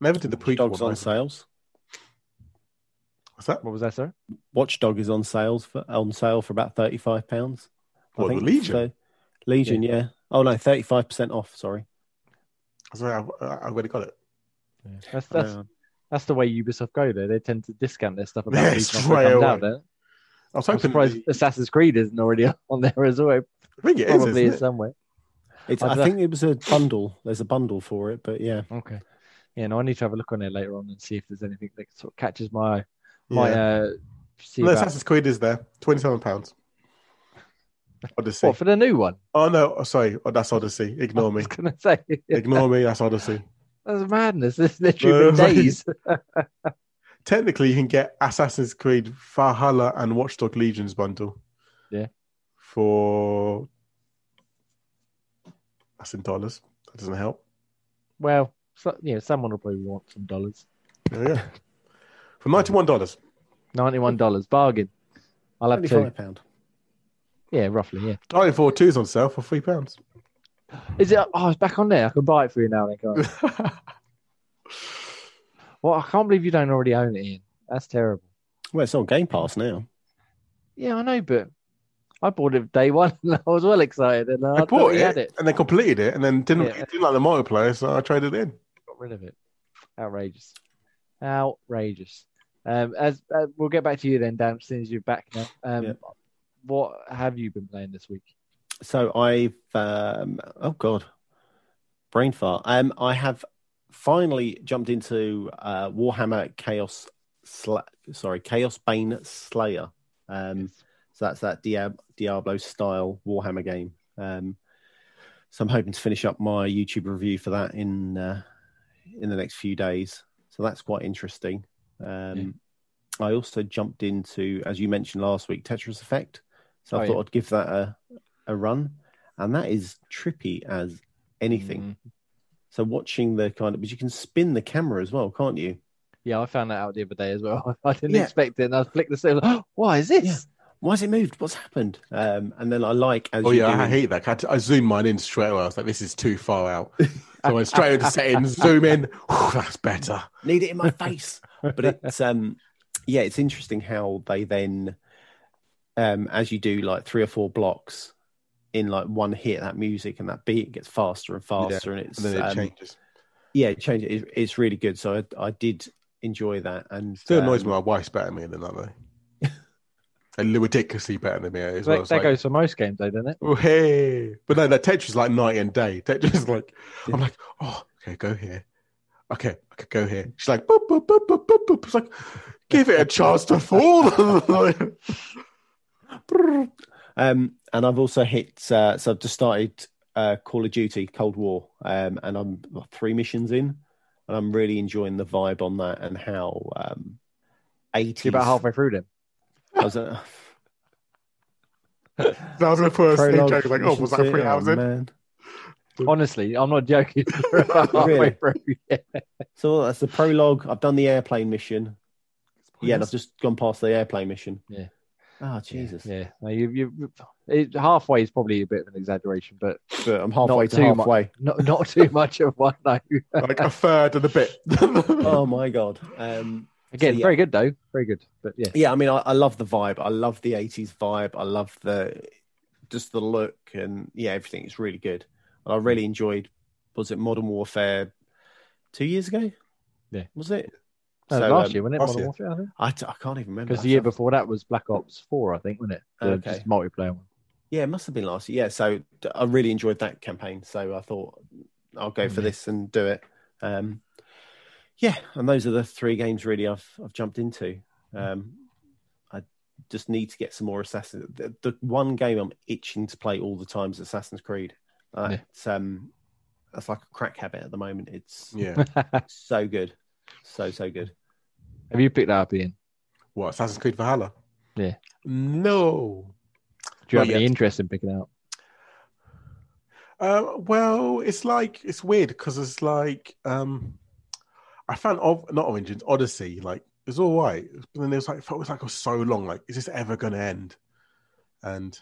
Never did the Watch prequel. Dogs on sales. What's that? What was that, sir? Watchdog is on sales for on sale for about thirty five pounds. What, the Legion? So, Legion, yeah. Oh no, thirty five percent off. Sorry. Sorry, I've, I already got it. Yeah. That's that's Uh, that's the way Ubisoft go. There, they tend to discount their stuff about Yeah, a straight it away. out. I was I'm hoping. surprised Assassin's Creed isn't already on there as well. I think it is. Probably isn't it? somewhere. it's, I I, think it was a bundle. There's a bundle for it, but yeah. Okay. Yeah, no, I need to have a look on it later on and see if there's anything that sort of catches my eye. My Yeah. uh, see No, about- Assassin's Creed is there. Twenty-seven pounds. Odyssey. what for the new one? Oh no, oh, sorry. Oh, that's Odyssey. Ignore I me. was gonna say Ignore me. That's Odyssey. that's madness. It's literally been days. Technically, you can get Assassin's Creed Valhalla and Watchdog Legions bundle. Yeah. For that's in dollars. That doesn't help. well, so, yeah, someone will probably want some dollars. There we go. For ninety-one dollars. Ninety-one dollars bargain. I'll have Twenty two. five pound. Yeah, roughly. Yeah. Titanfall two's on sale for three pounds. Is it? Oh, it's back on there. I can buy it for you now. Then, can't I? well, I can't believe you don't already own it, Ian. That's terrible. Well, it's on Game Pass now. Yeah, I know, but I bought it day one and I was well excited, and I, I bought it, had it. and then completed it, and then didn't Yeah. didn't like the multiplayer, so I traded it in. got rid of it. Outrageous, outrageous. Um, as uh, we'll get back to you then, Dan, as soon as you're back now. Um, Yeah. what have you been playing this week? So I've um, oh god, brain fart. Um, I have finally jumped into uh, Warhammer Chaos. Sla- sorry, Chaos Bane Slayer. Um, so that's that Diab- Diablo style Warhammer game. Um, so I'm hoping to finish up my YouTube review for that in uh, in the next few days. So that's quite interesting. Um, I also jumped into, as you mentioned last week, Tetris Effect. So I Oh, thought yeah. I'd give that a a run, and that is trippy as anything. Mm. So watching the kind of, but you can spin the camera as well, can't you? Yeah, I found that out the other day as well. I didn't Yeah. expect it, and I flicked the screen. Oh, is this? Yeah. Why has it moved? What's happened? Um, and then I like as Oh yeah, do I hate that. I, had to- I zoomed mine in straight away. I was like, "This is too far out." So I went straight into settings, zoom in. Whew, that's better. need it in my face. but it's um yeah, it's interesting how they then um as you do like three or four blocks in like one hit that music and that beat gets faster and faster and it's And then it um, changes. yeah it changes it, it's really good so I, I did enjoy that and Still annoys um, me. My wife's better at me than that though. And ridiculously better than me as that well. It's that like, goes for most games, though, doesn't it? oh, hey. But no, that Tetris is like night and day. Tetris is like, I'm like, oh, okay, go here. Okay, okay, go here. She's like, boop, boop, boop, boop, boop, boop. It's like, give it a chance to fall. um and I've also hit uh, so I've just started uh, Call of Duty Cold War, um, and I'm what, three missions in, and I'm really enjoying the vibe on that and how um, 80s. You're about halfway through them. I was, uh, That was my first thing. prologue, Joke, like, oh, was that mission three two, hours oh, in? man. Honestly, I'm not joking. We're about halfway Really? Yeah. So that's the prologue. I've done the airplane mission. Yeah, and I've just gone past the airplane mission. Yeah. Oh Jesus! Yeah, no, you, you, it, halfway is probably a bit of an exaggeration, but But I'm halfway to too mu- halfway. not not too much of one. No. like a third of the bit. oh my god! Um, Again, So, yeah. very good though, very good. But yeah, yeah, I mean, I, I love the vibe. I love the '80s vibe. I love the just the look and yeah, everything is really good. And I really enjoyed. Was it Modern Warfare two years ago? Yeah. was it? Uh, So, last um, year, wasn't it? Modern year. Warfare, I think. I, t- I can't even remember Because the year before that was Black Ops Four, I think, wasn't it? The Okay. multiplayer one. Yeah, it must have been last year. Yeah, so I really enjoyed that campaign. So I thought I'll go for this and do it. Um, yeah, and those are the three games really I've I've jumped into. Um, I just need to get some more Assassin. The, the one game I'm itching to play all the time is Assassin's Creed. Uh, Yeah. It's um, that's like a crack habit at the moment. It's yeah. so good, so so good. Have you picked that up, Ian? What Assassin's Creed Valhalla? Yeah. No. Do you Not have any interest in picking it up? Uh, well, it's like it's weird because it's like um, I found of not Origins Odyssey like it's all right, but then it was like it felt like it was so long. Like, is this ever going to end? And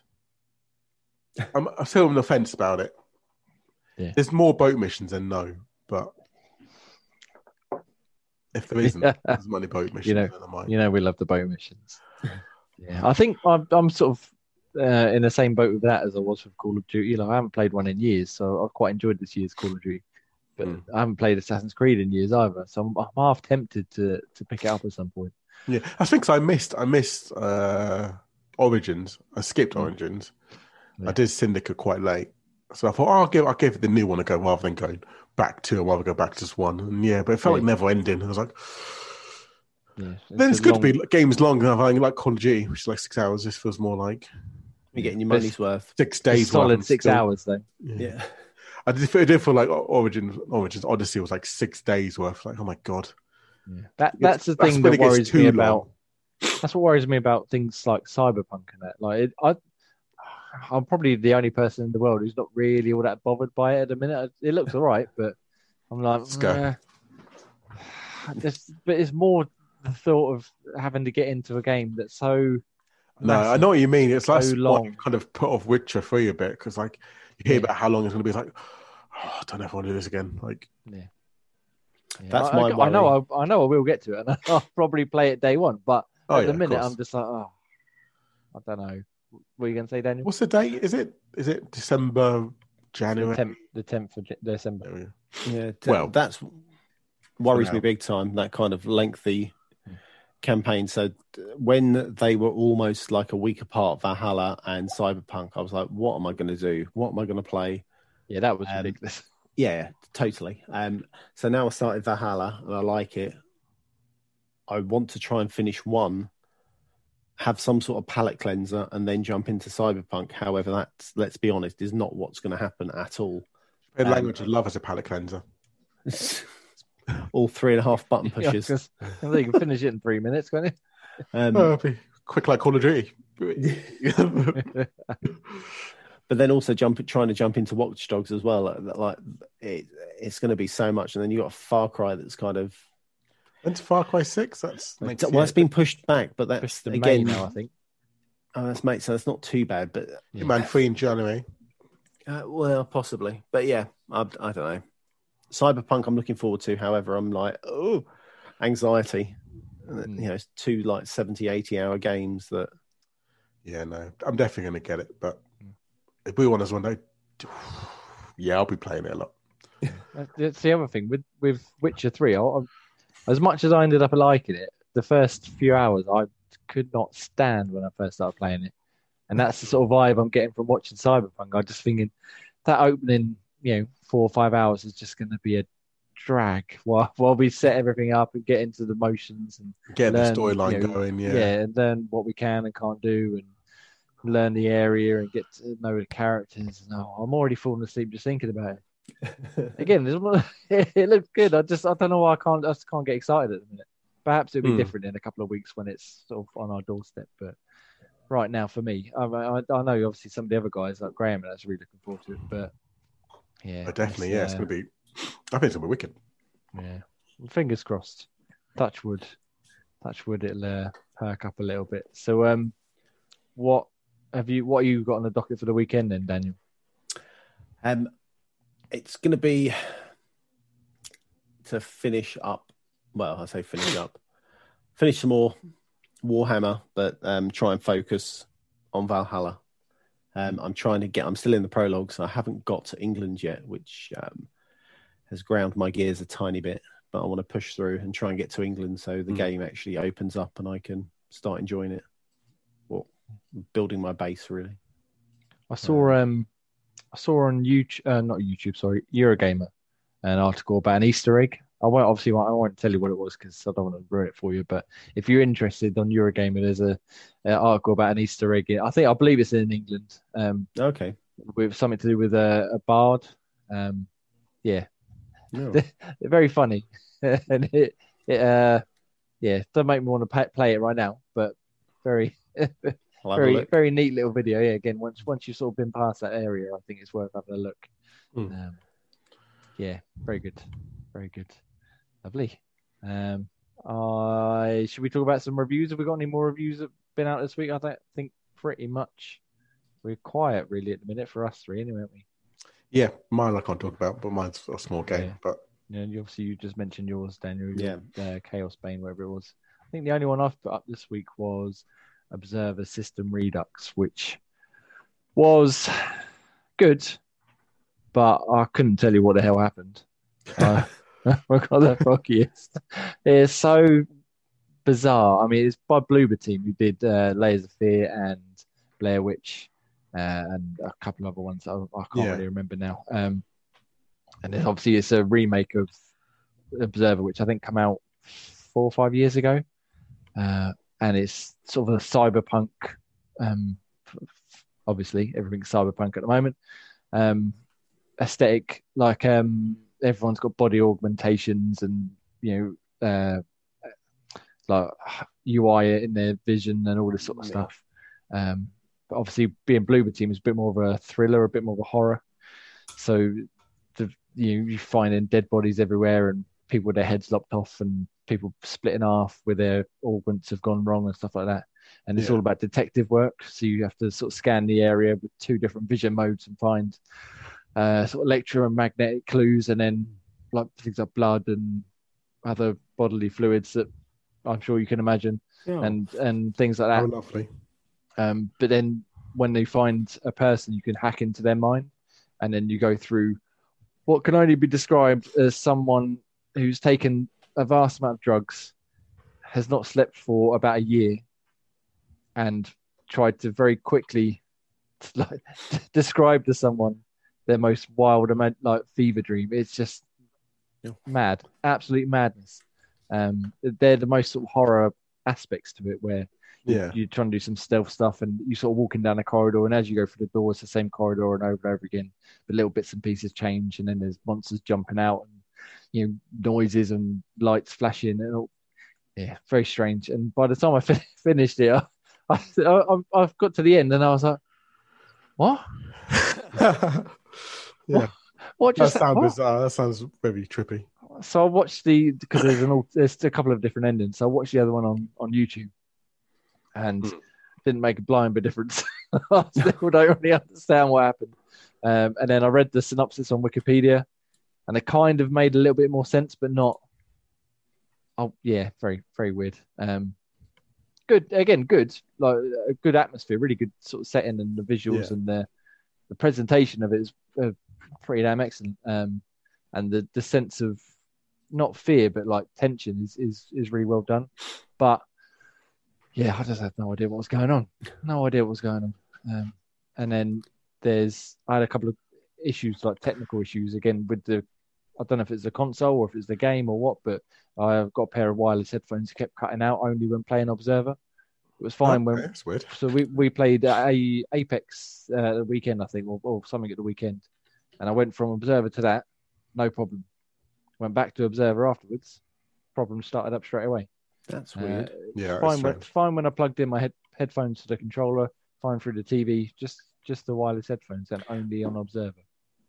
I'm, I'm still on the fence about it. Yeah. There's more boat missions than no, but if there isn't, there's many boat missions. You know-. You know, we love the boat missions. yeah, I think I'm, I'm sort of uh, in the same boat with that as I was with Call of Duty. You know, I haven't played one in years, so I've quite enjoyed this year's Call of Duty. But Mm. I haven't played Assassin's Creed in years either, so I'm, I'm half tempted to to pick it up at some point. Yeah, I think I missed. I missed uh, Origins. I skipped Origins. Yeah. I did Syndicate quite late, so I thought, oh, I'll give I'll give the new one a go rather than going back to. I'd rather go back to just one. And yeah, but it felt like never ending. I was like, Yeah, then it's good long- to be games long. I think like Call of Duty, which is like six hours. This feels more like You're getting your money's worth. six days. solid six still. hours though. Yeah. I did, I did feel like Origin, Origins Odyssey was like six days worth. Like, oh my god, Yeah. That that's the thing when that worries me long. about. That's what worries me about things like Cyberpunk and that. Like, it, I, I'm probably the only person in the world who's not really all that bothered by it at the minute. It looks all right, but I'm like, Let's go. "Eh." Just- but it's more the thought of having to get into a game that's so. No, I know what you mean. It's like so long. kind of put off Witcher Three a bit because like hear Yeah. about how long it's going to be. It's like, oh, I don't know if I want to do this again. Like, Yeah. Yeah, That's I, my I, I know. I, I know. I will get to it, and I'll probably play it day one. But oh at yeah, the minute. I'm just like, oh, I don't know. What are you going to say, Daniel? What's the date? Is it is it December, the January? tenth, the tenth of December. There. Yeah, t- Well, that's worries me big time. That kind of lengthy campaign. So when they were almost like a week apart, Valhalla and Cyberpunk, I was like, "What am I going to do? What am I going to play?" Yeah, that was Um, ridiculous. Yeah, totally. Um, so now I started Valhalla and I like it. I want to try and finish one, have some sort of palate cleanser, and then jump into Cyberpunk. However, that's let's be honest, is not what's going to happen at all. The Um, language of love as a palate cleanser. all three and a half button Yeah, pushes. 'cause I think you can finish it in three minutes, can't you? Um, Oh, it'll be quick like Call of Duty. but then also jump trying to jump into Watch Dogs as well. Like, like it, it's going to be so much, and then you got Far Cry that's kind of When's Far Cry Six? That's next well, year. it's been pushed back, but that's the again, May now, I think. oh, that's mate, so that's not too bad, but Yeah. Man free in January. uh, well, possibly, but yeah, I, I don't know. Cyberpunk, I'm looking forward to. However, I'm like, oh, anxiety. Mm. You know, it's two like 70, 80 hour games that Yeah, no, I'm definitely going to get it. But if we want us one day, yeah, I'll be playing it a lot. That's- That's the other thing with with Witcher Three. I, I, as much as I ended up liking it, the first few hours I could not stand when I first started playing it, and that's the sort of vibe I'm getting from watching Cyberpunk. I'm just thinking that opening, you know, four or five hours is just going to be a drag while while we set everything up and get into the motions and Get the storyline you know, going. yeah. Yeah. and learn what we can and can't do and learn the area and get to know the characters. No, I'm already falling asleep just thinking about it. Again, it looks good. I just I don't know why I can't I just can't get excited at the minute. Perhaps it'll be Hmm. different in a couple of weeks when it's sort of on our doorstep. But right now, for me, I, I, I know obviously some of the other guys like Graham and that's really looking forward to it. But yeah, Oh, definitely, it's, yeah, it's uh, gonna be. I think it's gonna be wicked. yeah. Fingers crossed. Touch wood. Touch wood. It'll uh, perk up a little bit. So, um, what have you? What have you got on the docket for the weekend then, Daniel? Um, it's going to be to finish up. Well, I say finish up, finish some more Warhammer, but um, try and focus on Valhalla. Um, I'm trying to get. I'm still in the prologue, so I haven't got to England yet, which um, has ground my gears a tiny bit. But I want to push through and try and get to England, so the Mm. game actually opens up and I can start enjoying it. Well, building my base really. I saw um, I saw on YouTube, uh, not YouTube, sorry, Eurogamer, an article about an Easter egg. I won't obviously I won't tell you what it was because I don't want to ruin it for you. But if you're interested on Eurogamer, there's a, a article about an Easter egg. I think I believe it's in England. Um, Okay. with something to do with a, a bard. Um, yeah, No. They're very funny, and it, it uh, yeah, don't make me want to play it right now, but very, I'll have a very, very neat little video. Yeah, again, once once you've sort of been past that area, I think it's worth having a look. Mm. Um, yeah, very good, very good, lovely. Um, I should we talk about some reviews? Have we got any more reviews that have been out this week? I don't think pretty much. We're quiet really at the minute for us three, anyway, aren't we? Yeah, mine I can't talk about, but mine's a small game. Yeah. But Yeah, you obviously you just mentioned yours, Daniel. Yeah. your, uh, Chaos Bane, whatever it was. I think the only one I've put up this week was Observer System Redux, which was good, but I couldn't tell you what the hell happened. Uh, I got the foggiest. It's so bizarre. I mean, it's by Bloober Team who did uh, Layers of Fear and Blair Witch uh, and a couple of other ones. I, I can't Yeah. really remember now. Um, and then obviously it's a remake of Observer, which I think came out four or five years ago, uh, and it's sort of a cyberpunk. Um, obviously, everything's cyberpunk at the moment. Um, aesthetic, like um, everyone's got body augmentations and you know, uh, like UI in their vision and all this sort of Yeah. stuff. Um, but obviously, being Bloober Team is a bit more of a thriller, a bit more of a horror. So the you you finding dead bodies everywhere and people with their heads lopped off and people split in half where their organs have gone wrong and stuff like that. And it's Yeah. all about detective work. So you have to sort of scan the area with two different vision modes and find uh, sort of electromagnetic clues and then like things like blood and other bodily fluids that I'm sure you can imagine Yeah. and and things like that. oh, lovely. Um, but then when they find a person, you can hack into their mind, and then you go through what can only be described as someone who's taken a vast amount of drugs, has not slept for about a year, and tried to very quickly like, describe to someone their most wild like fever dream. It's just Yeah. mad, absolute madness. Um, they're the most sort of horror aspects to it, where Yeah, you're trying to do some stealth stuff and you're sort of walking down a corridor and as you go through the door it's the same corridor and over and over again but little bits and pieces change and then there's monsters jumping out and you know noises and lights flashing and all yeah very strange and by the time i fin- finished it I, I, I, have got to the end and i was like what yeah. what That just sounds bizarre. That sounds very trippy. so I watched the because there's an there's a couple of different endings. So I watched the other one on on YouTube, and Hmm. didn't make a blind bit difference. I still don't really understand what happened. Um, and then I read the synopsis on Wikipedia, and it kind of made a little bit more sense, but not. Oh yeah, very very weird. Um, good again, good like a good atmosphere, really good sort of setting and the visuals Yeah. and the the presentation of it is uh, pretty damn excellent. Um, and the the sense of not fear but like tension is is is really well done. But yeah, I just had no idea what was going on. No idea what was going on. Um, and then there's I had a couple of issues like technical issues again with the I don't know if it's the console or if it's the game or what, but I've got a pair of wireless headphones that kept cutting out only when playing Observer. It was fine Okay, when that's weird. so we, we played a Apex uh, the weekend, I think, or, or something at the weekend, and I went from Observer to that, no problem. Went back to Observer afterwards, problem started up straight away. That's Uh, weird. Yeah, fine, it's when, fine when I plugged in my head, headphones to the controller, fine through the TV, just just the wireless headphones and only on Observer.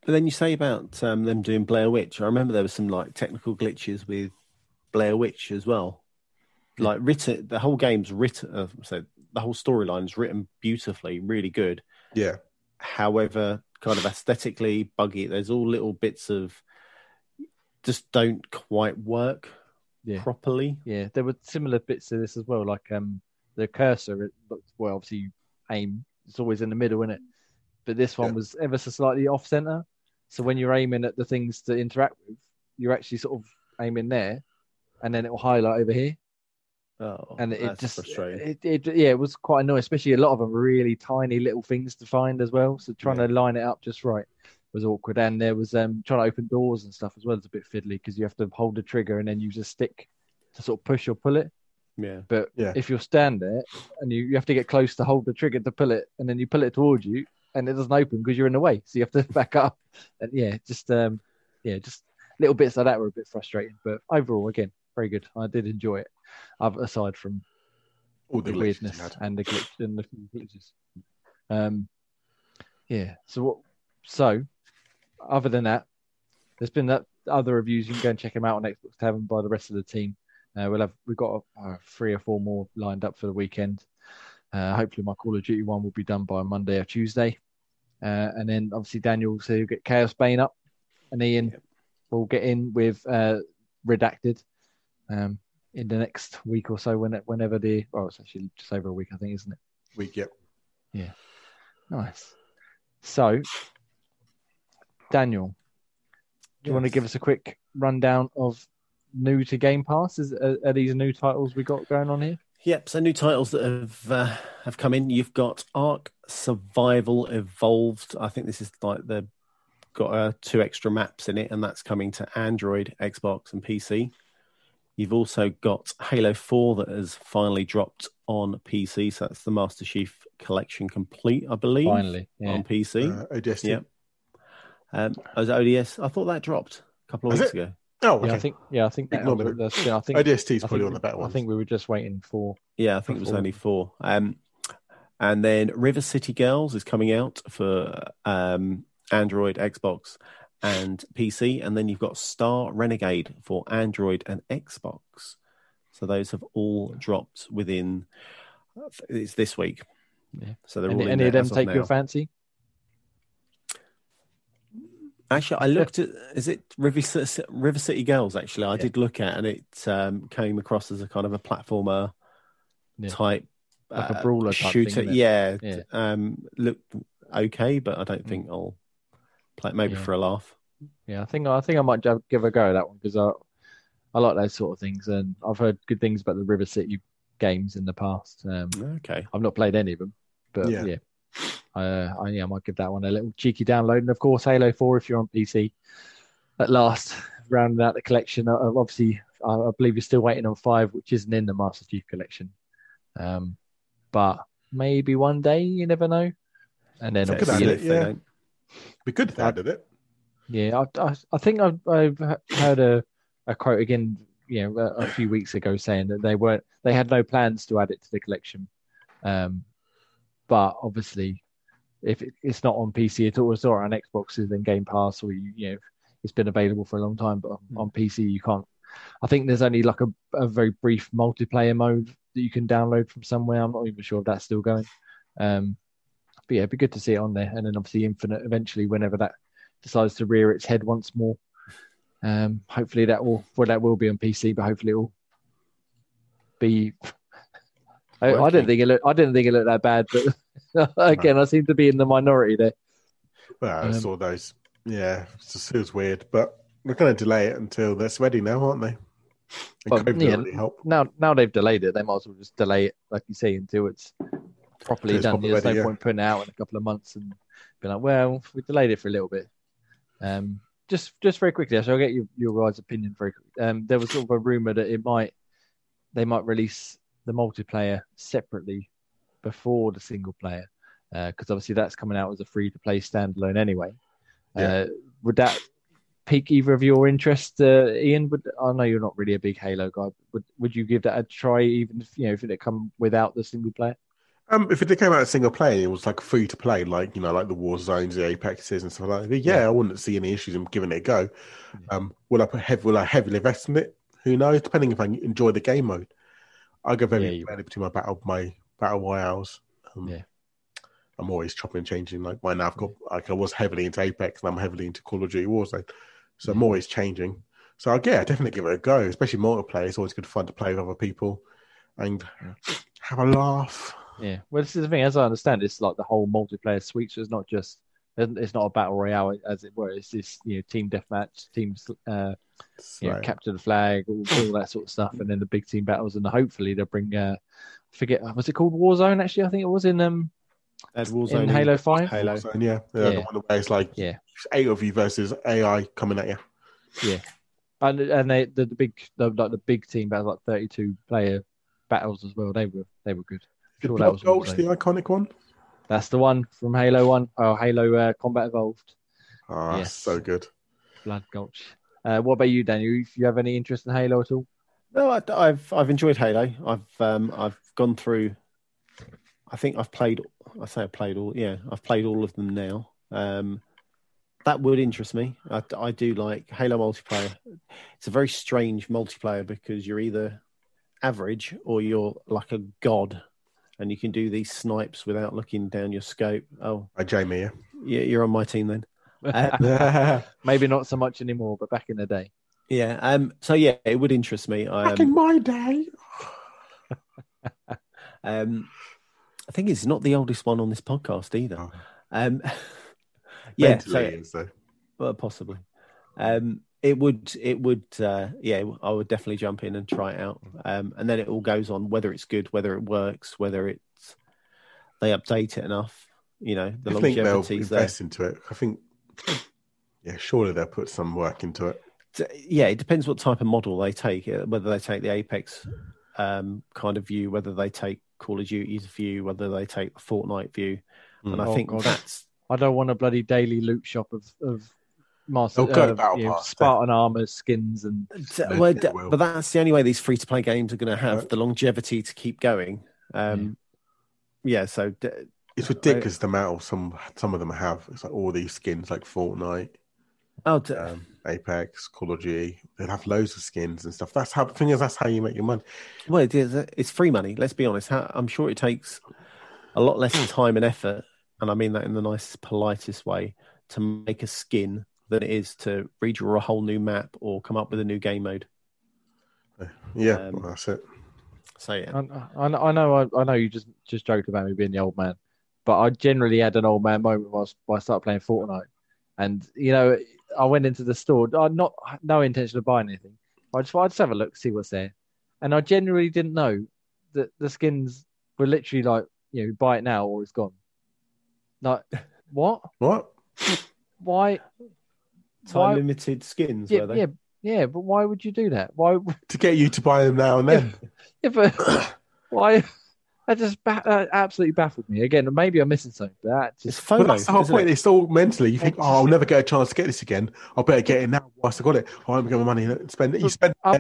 But then you say about um, them doing Blair Witch. I remember there was some like technical glitches with Blair Witch as well. Like written, the whole game's written. Uh, so the whole storyline's written beautifully, really good. Yeah, However, kind of aesthetically buggy. There's all little bits of just don't quite work Yeah. properly. Yeah, there were similar bits to this as well. Like um, the cursor, it looked well. Obviously, you aim; it's always in the middle, isn't it? But this one Yeah. was ever so slightly off center. So when you're aiming at the things to interact with, you're actually sort of aiming there, and then it will highlight over here. Oh, And it, it just, it, it, yeah, it was quite annoying. Especially a lot of them really tiny little things to find as well. So trying Yeah. to line it up just right was awkward. And there was um trying to open doors and stuff as well. It's a bit fiddly because you have to hold the trigger and then use a stick to sort of push or pull it. yeah. But Yeah. if you're stand there and you, you have to get close to hold the trigger to pull it, and then you pull it towards you, and it doesn't open because you're in the way, so you have to back up. And yeah, just um, yeah, just little bits like that were a bit frustrating. But overall, again, very good. I did enjoy it. Aside from all the, the, weirdness and the glitch and the glitches. Um, yeah. So what? So, other than that, there's been that other reviews. You can go and check them out on Xbox Tavern by the rest of the team. Uh, we'll have we've got uh, three or four more lined up for the weekend. Uh, hopefully, my Call of Duty one will be done by Monday or Tuesday, uh, and then obviously Daniel so he'll get Chaos Bane up, and Ian Yep. will get in with uh, Redacted um, in the next week or so. When it, whenever the well, it's actually just over a week, I think, isn't it? Week, yep. Yeah. Nice. So, Daniel, do you want to give us a quick rundown of new to Game Pass? Is are, are these new titles we got going on here? Yep. So new titles that have uh, have come in. You've got Ark Survival Evolved. I think this is like the got uh, two extra maps in it, and that's coming to Android, Xbox, and PC. You've also got Halo Four that has finally dropped on PC. So that's the Master Chief Collection complete, I believe, Finally, yeah. on PC. Uh, ODST. Yep. Um, as ODS, I thought that dropped a couple of Has weeks it? ago. Oh, Yeah. I think yeah, I think that Ignore was, me. that's, yeah, I think ODST is probably think one of the better one. I think we were just waiting for Yeah, I think it was Before. only four. Um, and then River City Girls is coming out for um, Android, Xbox, and PC. And then you've got Star Renegade for Android and Xbox. So those have all dropped within. It's this week. Yeah. So they're any, all any of them of take your fancy. Actually, I looked at is it River, Ci- River City Girls? Actually, I Yeah. did look at, and it um, came across as a kind of a platformer Yeah. type, Like a uh, brawler type thing, shooter. isn't yeah, Yeah. Um, looked okay, but I don't think I'll play it maybe Yeah. for a laugh. Yeah, I think I think I might give a go at that one because I I like those sort of things, and I've heard good things about the River City games in the past. Um, Okay, I've not played any of them, but Yeah. yeah, uh, I, yeah, I might give that one a little cheeky download. And of course, Halo Four if you're on PC. At last, rounding out the collection. Uh, obviously, I, I believe you're still waiting on Five, which isn't in the Master Chief collection. Um, but maybe one day, you never know. And then Look at obviously, that, if they yeah. Good if they added it. Yeah, I, I, I think I've, I've heard a, a quote again, you know, a, a few weeks ago saying that they weren't, they had no plans to add it to the collection. Um, but obviously, if it, it's not on PC at all, it's not on Xboxes and Game Pass, or you, you know, it's been available for a long time. But on, on PC, you can't. I think there's only like a, a very brief multiplayer mode that you can download from somewhere. I'm not even sure if that's still going. Um, but yeah, it'd be good to see it on there, and then obviously Infinite eventually, whenever that decides to rear its head once more. Um, hopefully that will well that will be on PC, but hopefully it will be. I, I didn't think it looked. I didn't think it looked that bad, but again, I seem to be in the minority there. Well, I Um, saw those. Yeah, it just feels weird, but we're going to delay it until they're ready now, aren't they? Yeah. really. Now, now they've delayed it. They might as well just delay it, like you say, until it's properly done. properly There's ready, no yeah. point putting it out in a couple of months and be like, well, we delayed it for a little bit. Um, just, just very quickly, so I'll get your, your guys' opinion very quickly. Um, there was sort of a rumor that it might, they might release the multiplayer separately before the single player, because obviously that's coming out as a free to play standalone anyway. Yeah. Uh, would that pique either of your interest, uh, Ian? Would I know you're not really a big Halo guy. But would would you give that a try, even if you know if it had come without the single player? Um, if it came out as single player, it was like free to play, like you know, like the war zones, the apexes, and stuff like that. Yeah, Yeah. I wouldn't see any issues in giving it a go. Um, will I put heavy, will I heavily invest in it? Who knows? Depending if I enjoy the game mode, I go Yeah, very you between my battle my battle royales. Um, Yeah. I'm always chopping and changing. Like right now, I've got like I was heavily into Apex, and I'm heavily into Call of Duty Warzone, so I'm always changing. So yeah, definitely give it a go. Especially multiplayer, it's always good fun to play with other people and have a laugh. Yeah. Well, this is the thing. As I understand, it's like the whole multiplayer suite. So it's not just it's not a battle royale as it were. It's this you know team deathmatch, teams uh, you know, So- capture the flag, all, all that sort of stuff, and then the big team battles, and hopefully they'll bring. Uh, I forget was it called Warzone? Actually, I think it was in um Had Warzone in Halo Five. Halo. So, yeah, yeah, the Yeah. one where it's like Yeah. eight of you versus AI coming at you. Yeah, and and they the, the big the, like the big team battles like thirty two player battles as well. They were they were good. Did Sure, that Blood was Gulch the iconic one? That's the one from Halo One. Oh, Halo uh, Combat Evolved, Oh, Yes. so good. Blood Gulch. Uh, what about you, Daniel? If you have any interest in Halo at all? No, I, I've I've enjoyed Halo. I've um I've gone through. I think I've played. I say I've played all. Yeah, I've played all of them now. Um, that would interest me. I, I do like Halo multiplayer. It's a very strange multiplayer because you're either average or you're like a god, and you can do these snipes without looking down your scope. Oh, By Jamie, yeah. yeah, you're on my team then. Uh, Maybe not so much anymore, but back in the day. yeah. Um. So yeah, it would interest me. I, um, in my day. Um, I think it's not the oldest one on this podcast either. Oh. Um, yeah, Mentally so it is, though. well, possibly. Um, it would, it would, uh, yeah, I would definitely jump in and try it out. Um, and then it all goes on whether it's good, whether it works, whether it's they update it enough. You know, the I think they'll longevity's there. invest into it. I think, yeah, surely they'll put some work into it. Yeah, it depends what type of model they take. uh, Whether they take the Apex um, kind of view, whether they take Call of Duty's view, whether they take the Fortnite view. And I Oh, think God. that's I don't want a bloody daily loot shop of of master go uh, Battle you know, Pass, Spartan armor skins and D- well, it d- will. but that's the only way these free to play games are going to have Right. the longevity to keep going. Um, yeah. so d- It's ridiculous the amount of some some of them have. It's like all these skins, like Fortnite, oh, d- um, Apex, Call of Duty. They have loads of skins and stuff. That's how the thing is. That's how you make your money. well, it is, it's free money. Let's be honest. I'm sure it takes a lot less time and effort, and I mean that in the nicest, politest way, to make a skin than it is to redraw a whole new map or come up with a new game mode. Yeah, Um, well, that's it. So yeah, I, I, I know I, I know you just just joked about me being the old man, but I generally had an old man moment whilst when I started playing Fortnite, and you know I went into the store, I not no intention of buying anything. I just I just have a look, see what's there, and I genuinely didn't know that the skins were literally like you know buy it now or it's gone. Like what? What? Why? Time limited skins Yeah, were they? yeah, yeah. But why would you do that? Why? To get you to buy them now and then. Yeah, but why? That just ba- that absolutely baffled me. Again, maybe I'm missing something, but that It's just But FOMO. that's the whole point. it? It's all mentally. You think, oh, I'll never get a chance to get this again. I better get it now whilst I got it. Oh, I'm going to money and spend it. You spend Uh,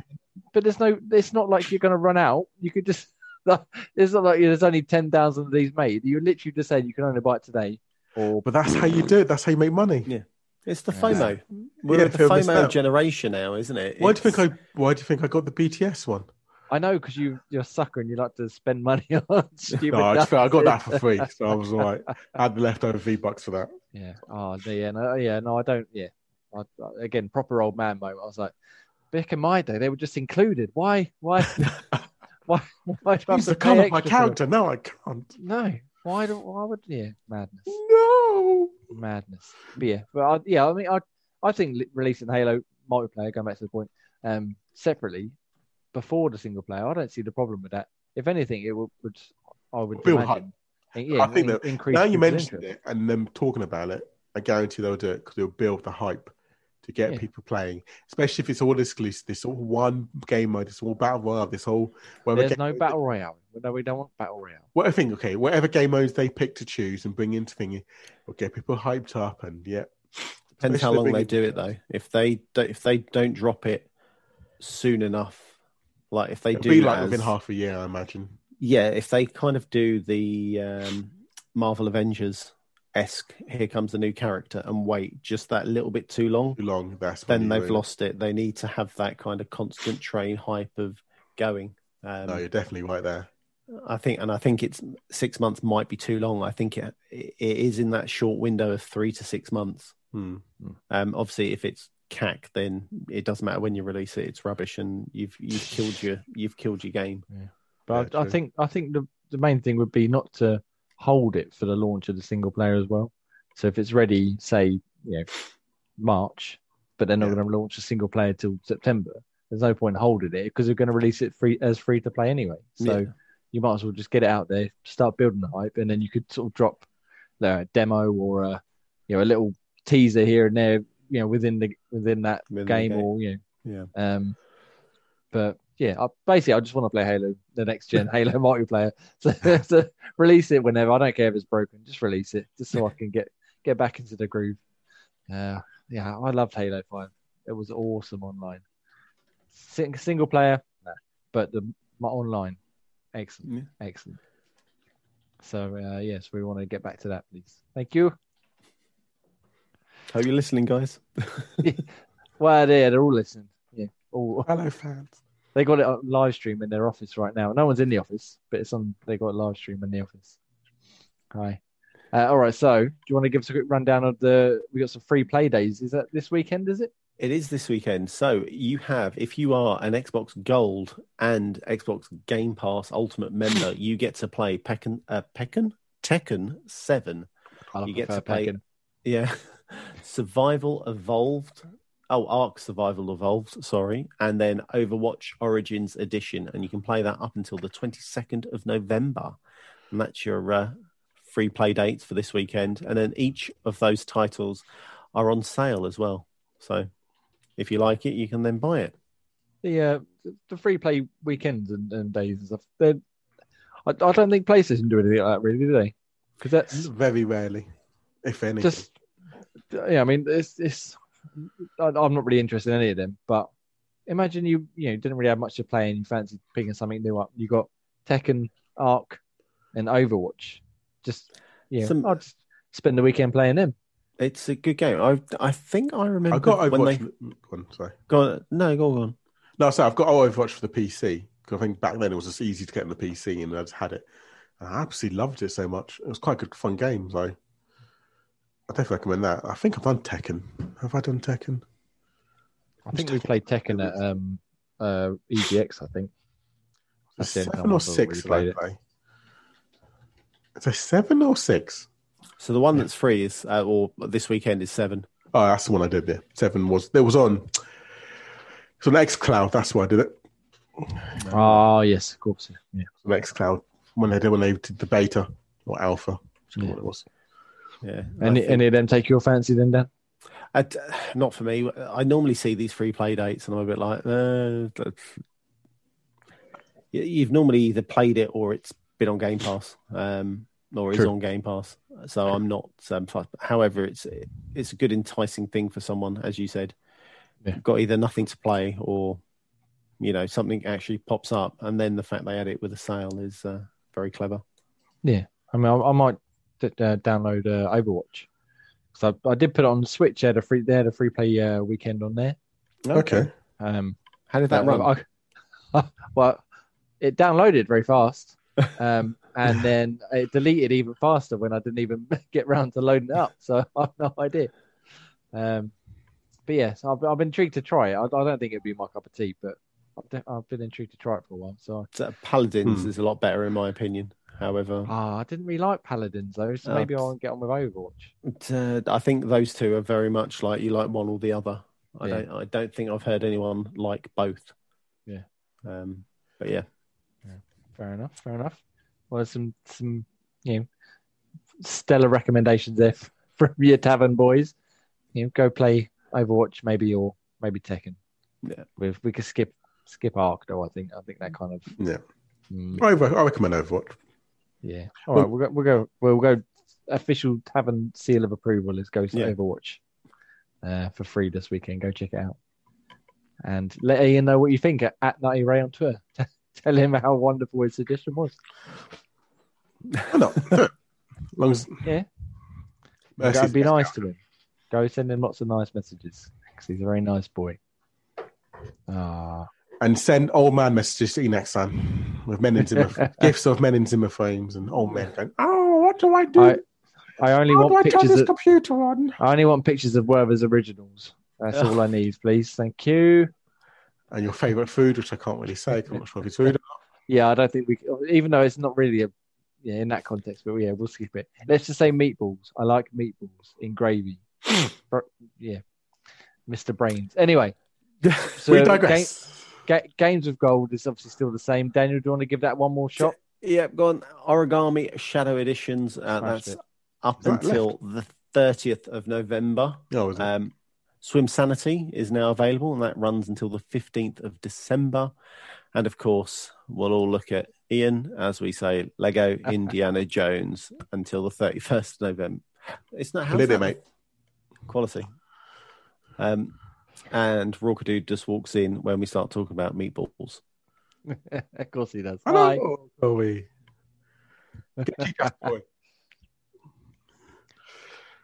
but there's no. It's not like you're going to run out. You could just. It's not like there's only ten thousand of these made. You're literally just saying you can only buy it today, or But that's how you do it. That's how you make money. Yeah. It's the Yeah. FOMO. We're Yeah, the fear of missing FOMO out. generation now, isn't it? Why do you think I? Why do you think I got the BTS one? I know because you you're a sucker and you like to spend money on stupid. No, I, just felt I got that for free, so I was like, I had the leftover V bucks for that. Yeah. Oh, yeah. No, yeah. No, I don't. Yeah. I, I- again, proper old man moment. I was like, back in my day, they were just included. Why? Why? why? Why do I I have used to to up my extra for it? character. Now I can't. No. Why do? Why would? Yeah. Madness. No. Madness. But yeah. But I, yeah. I mean, I I think releasing Halo multiplayer, going back to the point, um, separately before the single player, I don't see the problem with that. If anything, it would. would I would Build imagine. Yeah, I think in- that now you mentioned interest. it and them talking about it, I guarantee they'll do it because they'll build the hype to get Yeah. people playing, especially if it's all exclusive. This all one game mode. It's all battle royale. This whole whatever There's game no mode- battle royale. No, we don't want battle royale. What I think, okay, whatever game modes they pick to choose and bring into thingy, will get people hyped up and yeah. Depends how long they do it though. If they don't, if they don't drop it soon enough, like if they It'll do be like as- within half a year, I imagine. yeah, if they kind of do the um, Marvel Avengers esque, here comes the new character, and wait just that little bit too long, Too long. That's then they've really- lost it. They need to have that kind of constant train hype of going. Um, No, you're definitely right there. I think, and I think it's six months might be too long. I think it it is in that short window of three to six months. Hmm. Um, obviously, if it's CAC, then it doesn't matter when you release it; it's rubbish, and you've you've killed your you've killed your game. But Yeah, I, I think I think the the main thing would be not to hold it for the launch of the single player as well. So if it's ready, say you know March, but they're not Yeah. going to launch a single player till September. There's no point holding it because they're going to release it free as free to play anyway. So Yeah. you might as well just get it out there, start building the hype, and then you could sort of drop uh, a demo or a you know a little teaser here and there, you know, within the within that Within game, game. or you Yeah. um, but yeah, I, basically, I just want to play Halo, the next gen Halo multiplayer. So, so release it whenever. I don't care if it's broken. Just release it, just so I can get get back into the groove. Uh, yeah, I loved Halo Five. It was awesome online. Sing, single player, nah, but the my online, excellent, excellent. So uh, yes, we want to get back to that, please. Thank you. Hope you're listening, guys. Well, yeah, they're all listening. Yeah, all Hello, fans. They got it on live stream in their office right now. No one's in the office, but it's on. They got a live stream in the office. Hi. Uh, all right. So, do you want to give us a quick rundown of the? We got some free play days. Is that this weekend? Is it? It is this weekend. So you have, if you are an Xbox Gold and Xbox Game Pass Ultimate member, you get to play Pekken, uh, Pekken, Tekken Seven. I You get to play- Pekin. Yeah, Survival Evolved. Oh, Ark Survival Evolved. Sorry, and then Overwatch Origins Edition, and you can play that up until the twenty second of November, and that's your uh, free play dates for this weekend. And then each of those titles are on sale as well. So if you like it, you can then buy it. the uh, the free play weekends and, and days and stuff. They're, I, I don't think PlayStation do anything like that, really, do they? Because that's Very rarely, if anything. just yeah. I mean, it's it's. I, I'm not really interested in any of them, but imagine you you know didn't really have much to play and you fancy picking something new up. You got Tekken, Ark, and Overwatch. Just yeah, Some- I'd spend the weekend playing them. It's a good game. I I think I remember I got when Overwatch. they mm, Go on, sorry. go on. no go on. No, sorry, I've got Overwatch for the PC because I think back then it was just easy to get on the PC and I just had it. I absolutely loved it so much. It was quite a good, fun game. So I definitely recommend that. I think I've done Tekken. Have I done Tekken? I think we played Tekken at um uh EGX. I think That's seven or six did really I play? Is it seven or six? So the one that's free is uh, or this weekend is seven. Oh, that's the one I did there. Seven was there was on. So next Cloud. That's why I did it. oh yes, of course. Yeah, On xCloud when they did when they did the beta or alpha. whichever Yeah. one it was. Yeah. Any think- any of them take your fancy then, Dan? I not for me. I normally see these free play dates, and I'm a bit like, uh, You- you've normally either played it or it's been on Game Pass, um, or is on Game Pass. So I'm not. Um, however, it's it's a good enticing thing for someone, as you said. Yeah. Got either nothing to play or, you know, something actually pops up, and then the fact they add it with a sale is uh, very clever. Yeah, I mean, I, I might d- uh, download uh, Overwatch because I, I did put it on the Switch. They had a free, they had a free play uh, weekend on there. Okay. Um, How did that uh, run? I- well, it downloaded very fast, um, and then it deleted even faster when I didn't even get round to loading it up. So I have no idea. Um, but yes, I've, I've been intrigued to try it. I, I don't think it'd be my cup of tea, but I've, de- I've been intrigued to try it for a while. So Uh, Paladins Hmm. is a lot better in my opinion. However, ah, I didn't really like Paladins though, so Oh. maybe I won't get on with Overwatch. But, uh, I think those two are very much like you like one or the other. I Yeah. don't. I don't think I've heard anyone like both. Yeah. Um. But yeah, Fair enough. Fair enough. Well, there's some some you know stellar recommendations there from your tavern boys. You know, go play Overwatch maybe or maybe Tekken. Yeah. we we could skip skip Ark though. I think I think that kind of Yeah. mm, I, I recommend Overwatch. Yeah. All right, we'll go we'll go we'll go official tavern seal of approval is go to Yeah. Overwatch uh, for free this weekend. Go check it out and let Ian know what you think at, at Nutty Ray on Twitter. Tell him how wonderful his suggestion was. no, not? Do it. As long as Yeah. Mercy's be nice to him. Go send him lots of nice messages because he's a very nice boy. Ah, and send old man messages to you next time with men in Zimmer gifts of men in Zimmer frames and old men going, "Oh, what do I do? I I only How do I want turn pictures. this Of, computer on?" I only want pictures of Werther's originals. That's all I need, please. Thank you. And your favorite food, which I can't really say, I'm not sure if it's food. Yeah, I don't think we, even though it's not really a, yeah, in that context, but yeah, we'll skip it. Let's just say meatballs. I like meatballs in gravy. Yeah, Mr. Brains. Anyway, so we digress. Ga- games of gold is obviously still the same. Daniel, do you want to give that one more shot? Yeah, go on. Aragami Shadow Editions. Uh, that's it. up Right, until the 30th of November. Oh, is it? Um, Swimsanity is now available, and that runs until the 15th of December. And of course, we'll all look at Ian, as we say, Lego Indiana Jones until the 31st of November. It's not how Lit it, mate. quality. Um, and Rockadoo just walks in when we start talking about meatballs. of course he does. Hi. Hello, Chloe. Boy.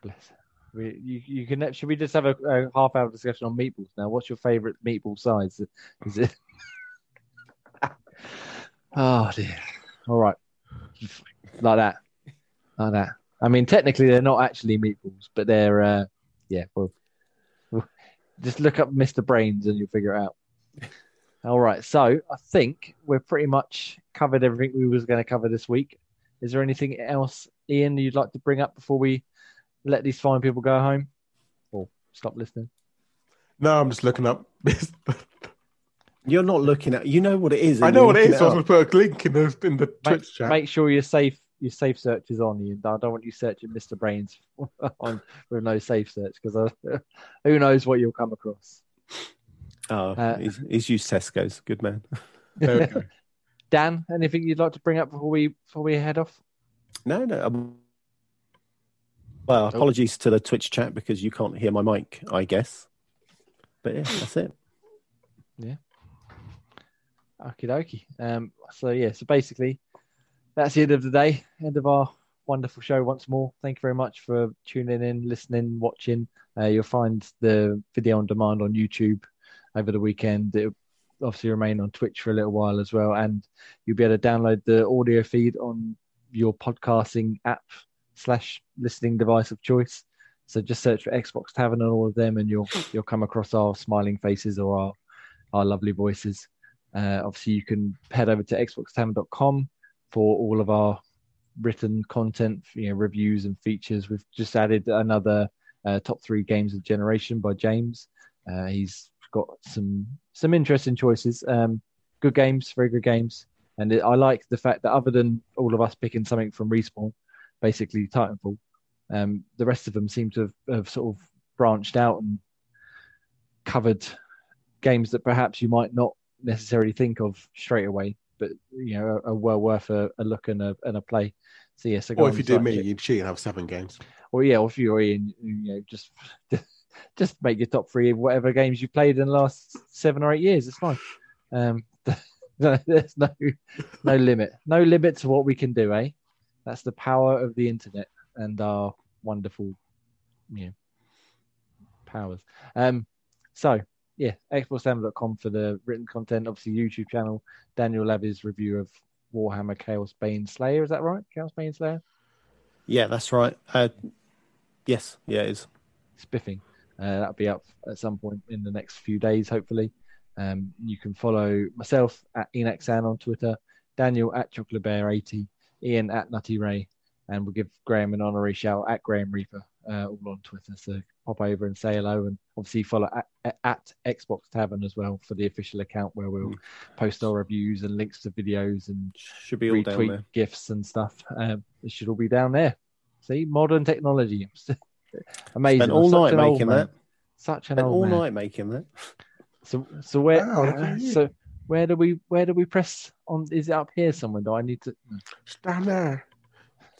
Bless. We, you, you can. Should we just have a, a half hour discussion on meatballs now? What's your favourite meatball size? Is it? oh dear. All right. Like that. Like that. I mean, technically, they're not actually meatballs, but they're. Uh, yeah. Well, well, just look up Mr. Brains and you'll figure it out. All right. So I think we're pretty much covered everything we was going to cover this week. Is there anything else, Ian, you'd like to bring up before we let these fine people go home or stop listening? No, I'm just looking up. You're not looking at. You know what it is. I know what it is. So I was up. going to put a link in the in the Make, Twitch chat. make sure you're safe your safe search is on. Ian. I don't want you searching Mr. Brains on with no safe search because who knows what you'll come across. Oh, Uh, he's, he's used Tesco's. Good man. Go. Dan, anything you'd like to bring up before we before we head off? No, no. um, Well, apologies to the Twitch chat because you can't hear my mic, I guess. But yeah, that's it. Yeah. Okie dokie. Um, so yeah, so basically that's the end of the day, end of our wonderful show once more. Thank you very much for tuning in, listening, watching. Uh, you'll find the video on demand on YouTube over the weekend. It'll obviously remain on Twitch for a little while as well, and you'll be able to download the audio feed on your podcasting app slash listening device of choice. So just search for Xbox Tavern and all of them, and you'll you'll come across our smiling faces or our our lovely voices. Uh, obviously, you can head over to xboxtavern.com for all of our written content, you know, reviews and features. We've just added another uh, top three games of generation by James. Uh, he's got some some interesting choices. Um, good games, very good games, and it, I like the fact that other than all of us picking something from Respawn, basically Titanfall, um, the rest of them seem to have, have sort of branched out and covered games that perhaps you might not necessarily think of straight away, but you know, are, well worth a, a look and a and a play. So yeah, so Or if you did me, you'd cheat and have seven games. or yeah, or if you're in, you know, just just make your top three of whatever games you played in the last seven or eight years. It's fine. Um, there's no no limit, no limit to what we can do, eh? That's the power of the internet and our wonderful, you know, powers. Um, so yeah, xboxtavern.com for the written content. Obviously, YouTube channel. Daniel Levy's review of Warhammer Chaosbane Slayer. Is that right? Chaosbane Slayer. Yeah, that's right. Uh, yes, yeah, it is. spiffing. Uh, that'll be up at some point in the next few days, hopefully. Um, you can follow myself at Enexan on Twitter, Daniel at Chocolate Bear 80, Ian at Nutty Ray, and we'll give Graham an honorary shout at Graham Reaper, uh, all on Twitter. So pop over and say hello, and obviously follow at, at, Xbox Tavern as well for the official account where we'll post our reviews and links to videos and Should be all down retweet there. gifs and stuff. Um, it should all be down there. See, modern technology. Amazing. Spent all night making man. that. Such an Spent all man. night making that. So so where Wow, uh, so where do we where do we press on? Is it up here somewhere? Do I need to? Just down there.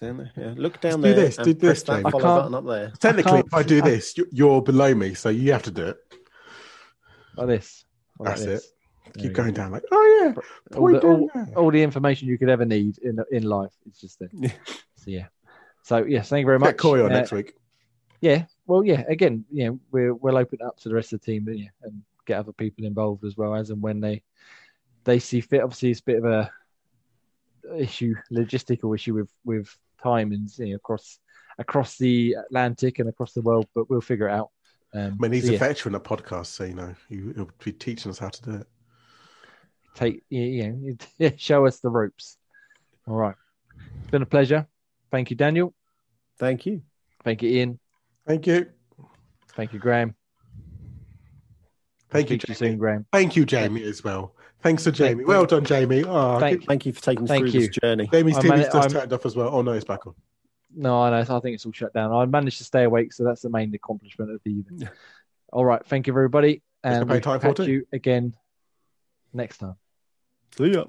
Down there. Yeah. Look down there. do there this, and do press this, that Jamie. I follow can't- button up there. Technically, can't- if I do I- this, you- you're below me, so you have to do it. Like this. Like That's this. it. There Keep we go. going down like, oh yeah, All point the, all, there. all the information you could ever need in in life is just there. Yeah. So yeah. So yes, thank you very much. Get Coy on Uh, next week. Yeah, well, yeah. Again, you know, we're we'll open it up to the rest of the team, yeah, and get other people involved as well as and when they they see fit. Obviously, it's a bit of a issue, logistical issue with with timings you know, across across the Atlantic and across the world, but we'll figure it out. Um, I mean, he's so a yeah, veteran at podcasts, so you know he, he'll be teaching us how to do it. take you know, yeah, show us the ropes. All right, it's been a pleasure. Thank you, Daniel. Thank you. Thank you, Ian. Thank you, Thank you, Graham. thank you, Speak to you Jamie. soon, Graham. Thank you, Jamie, as well. Thanks to Thank- Jamie. Well done, Jamie. Oh, Thank- Thank you for taking us Thank through you. this journey. Jamie's I TV's mani- just I'm- turned off as well. Oh no, it's back on. No, I know. I think it's all shut down. I managed to stay awake, so that's the main accomplishment of the evening. All right. Thank you, everybody. And play we'll Titanfall catch 2. you again next time. See ya.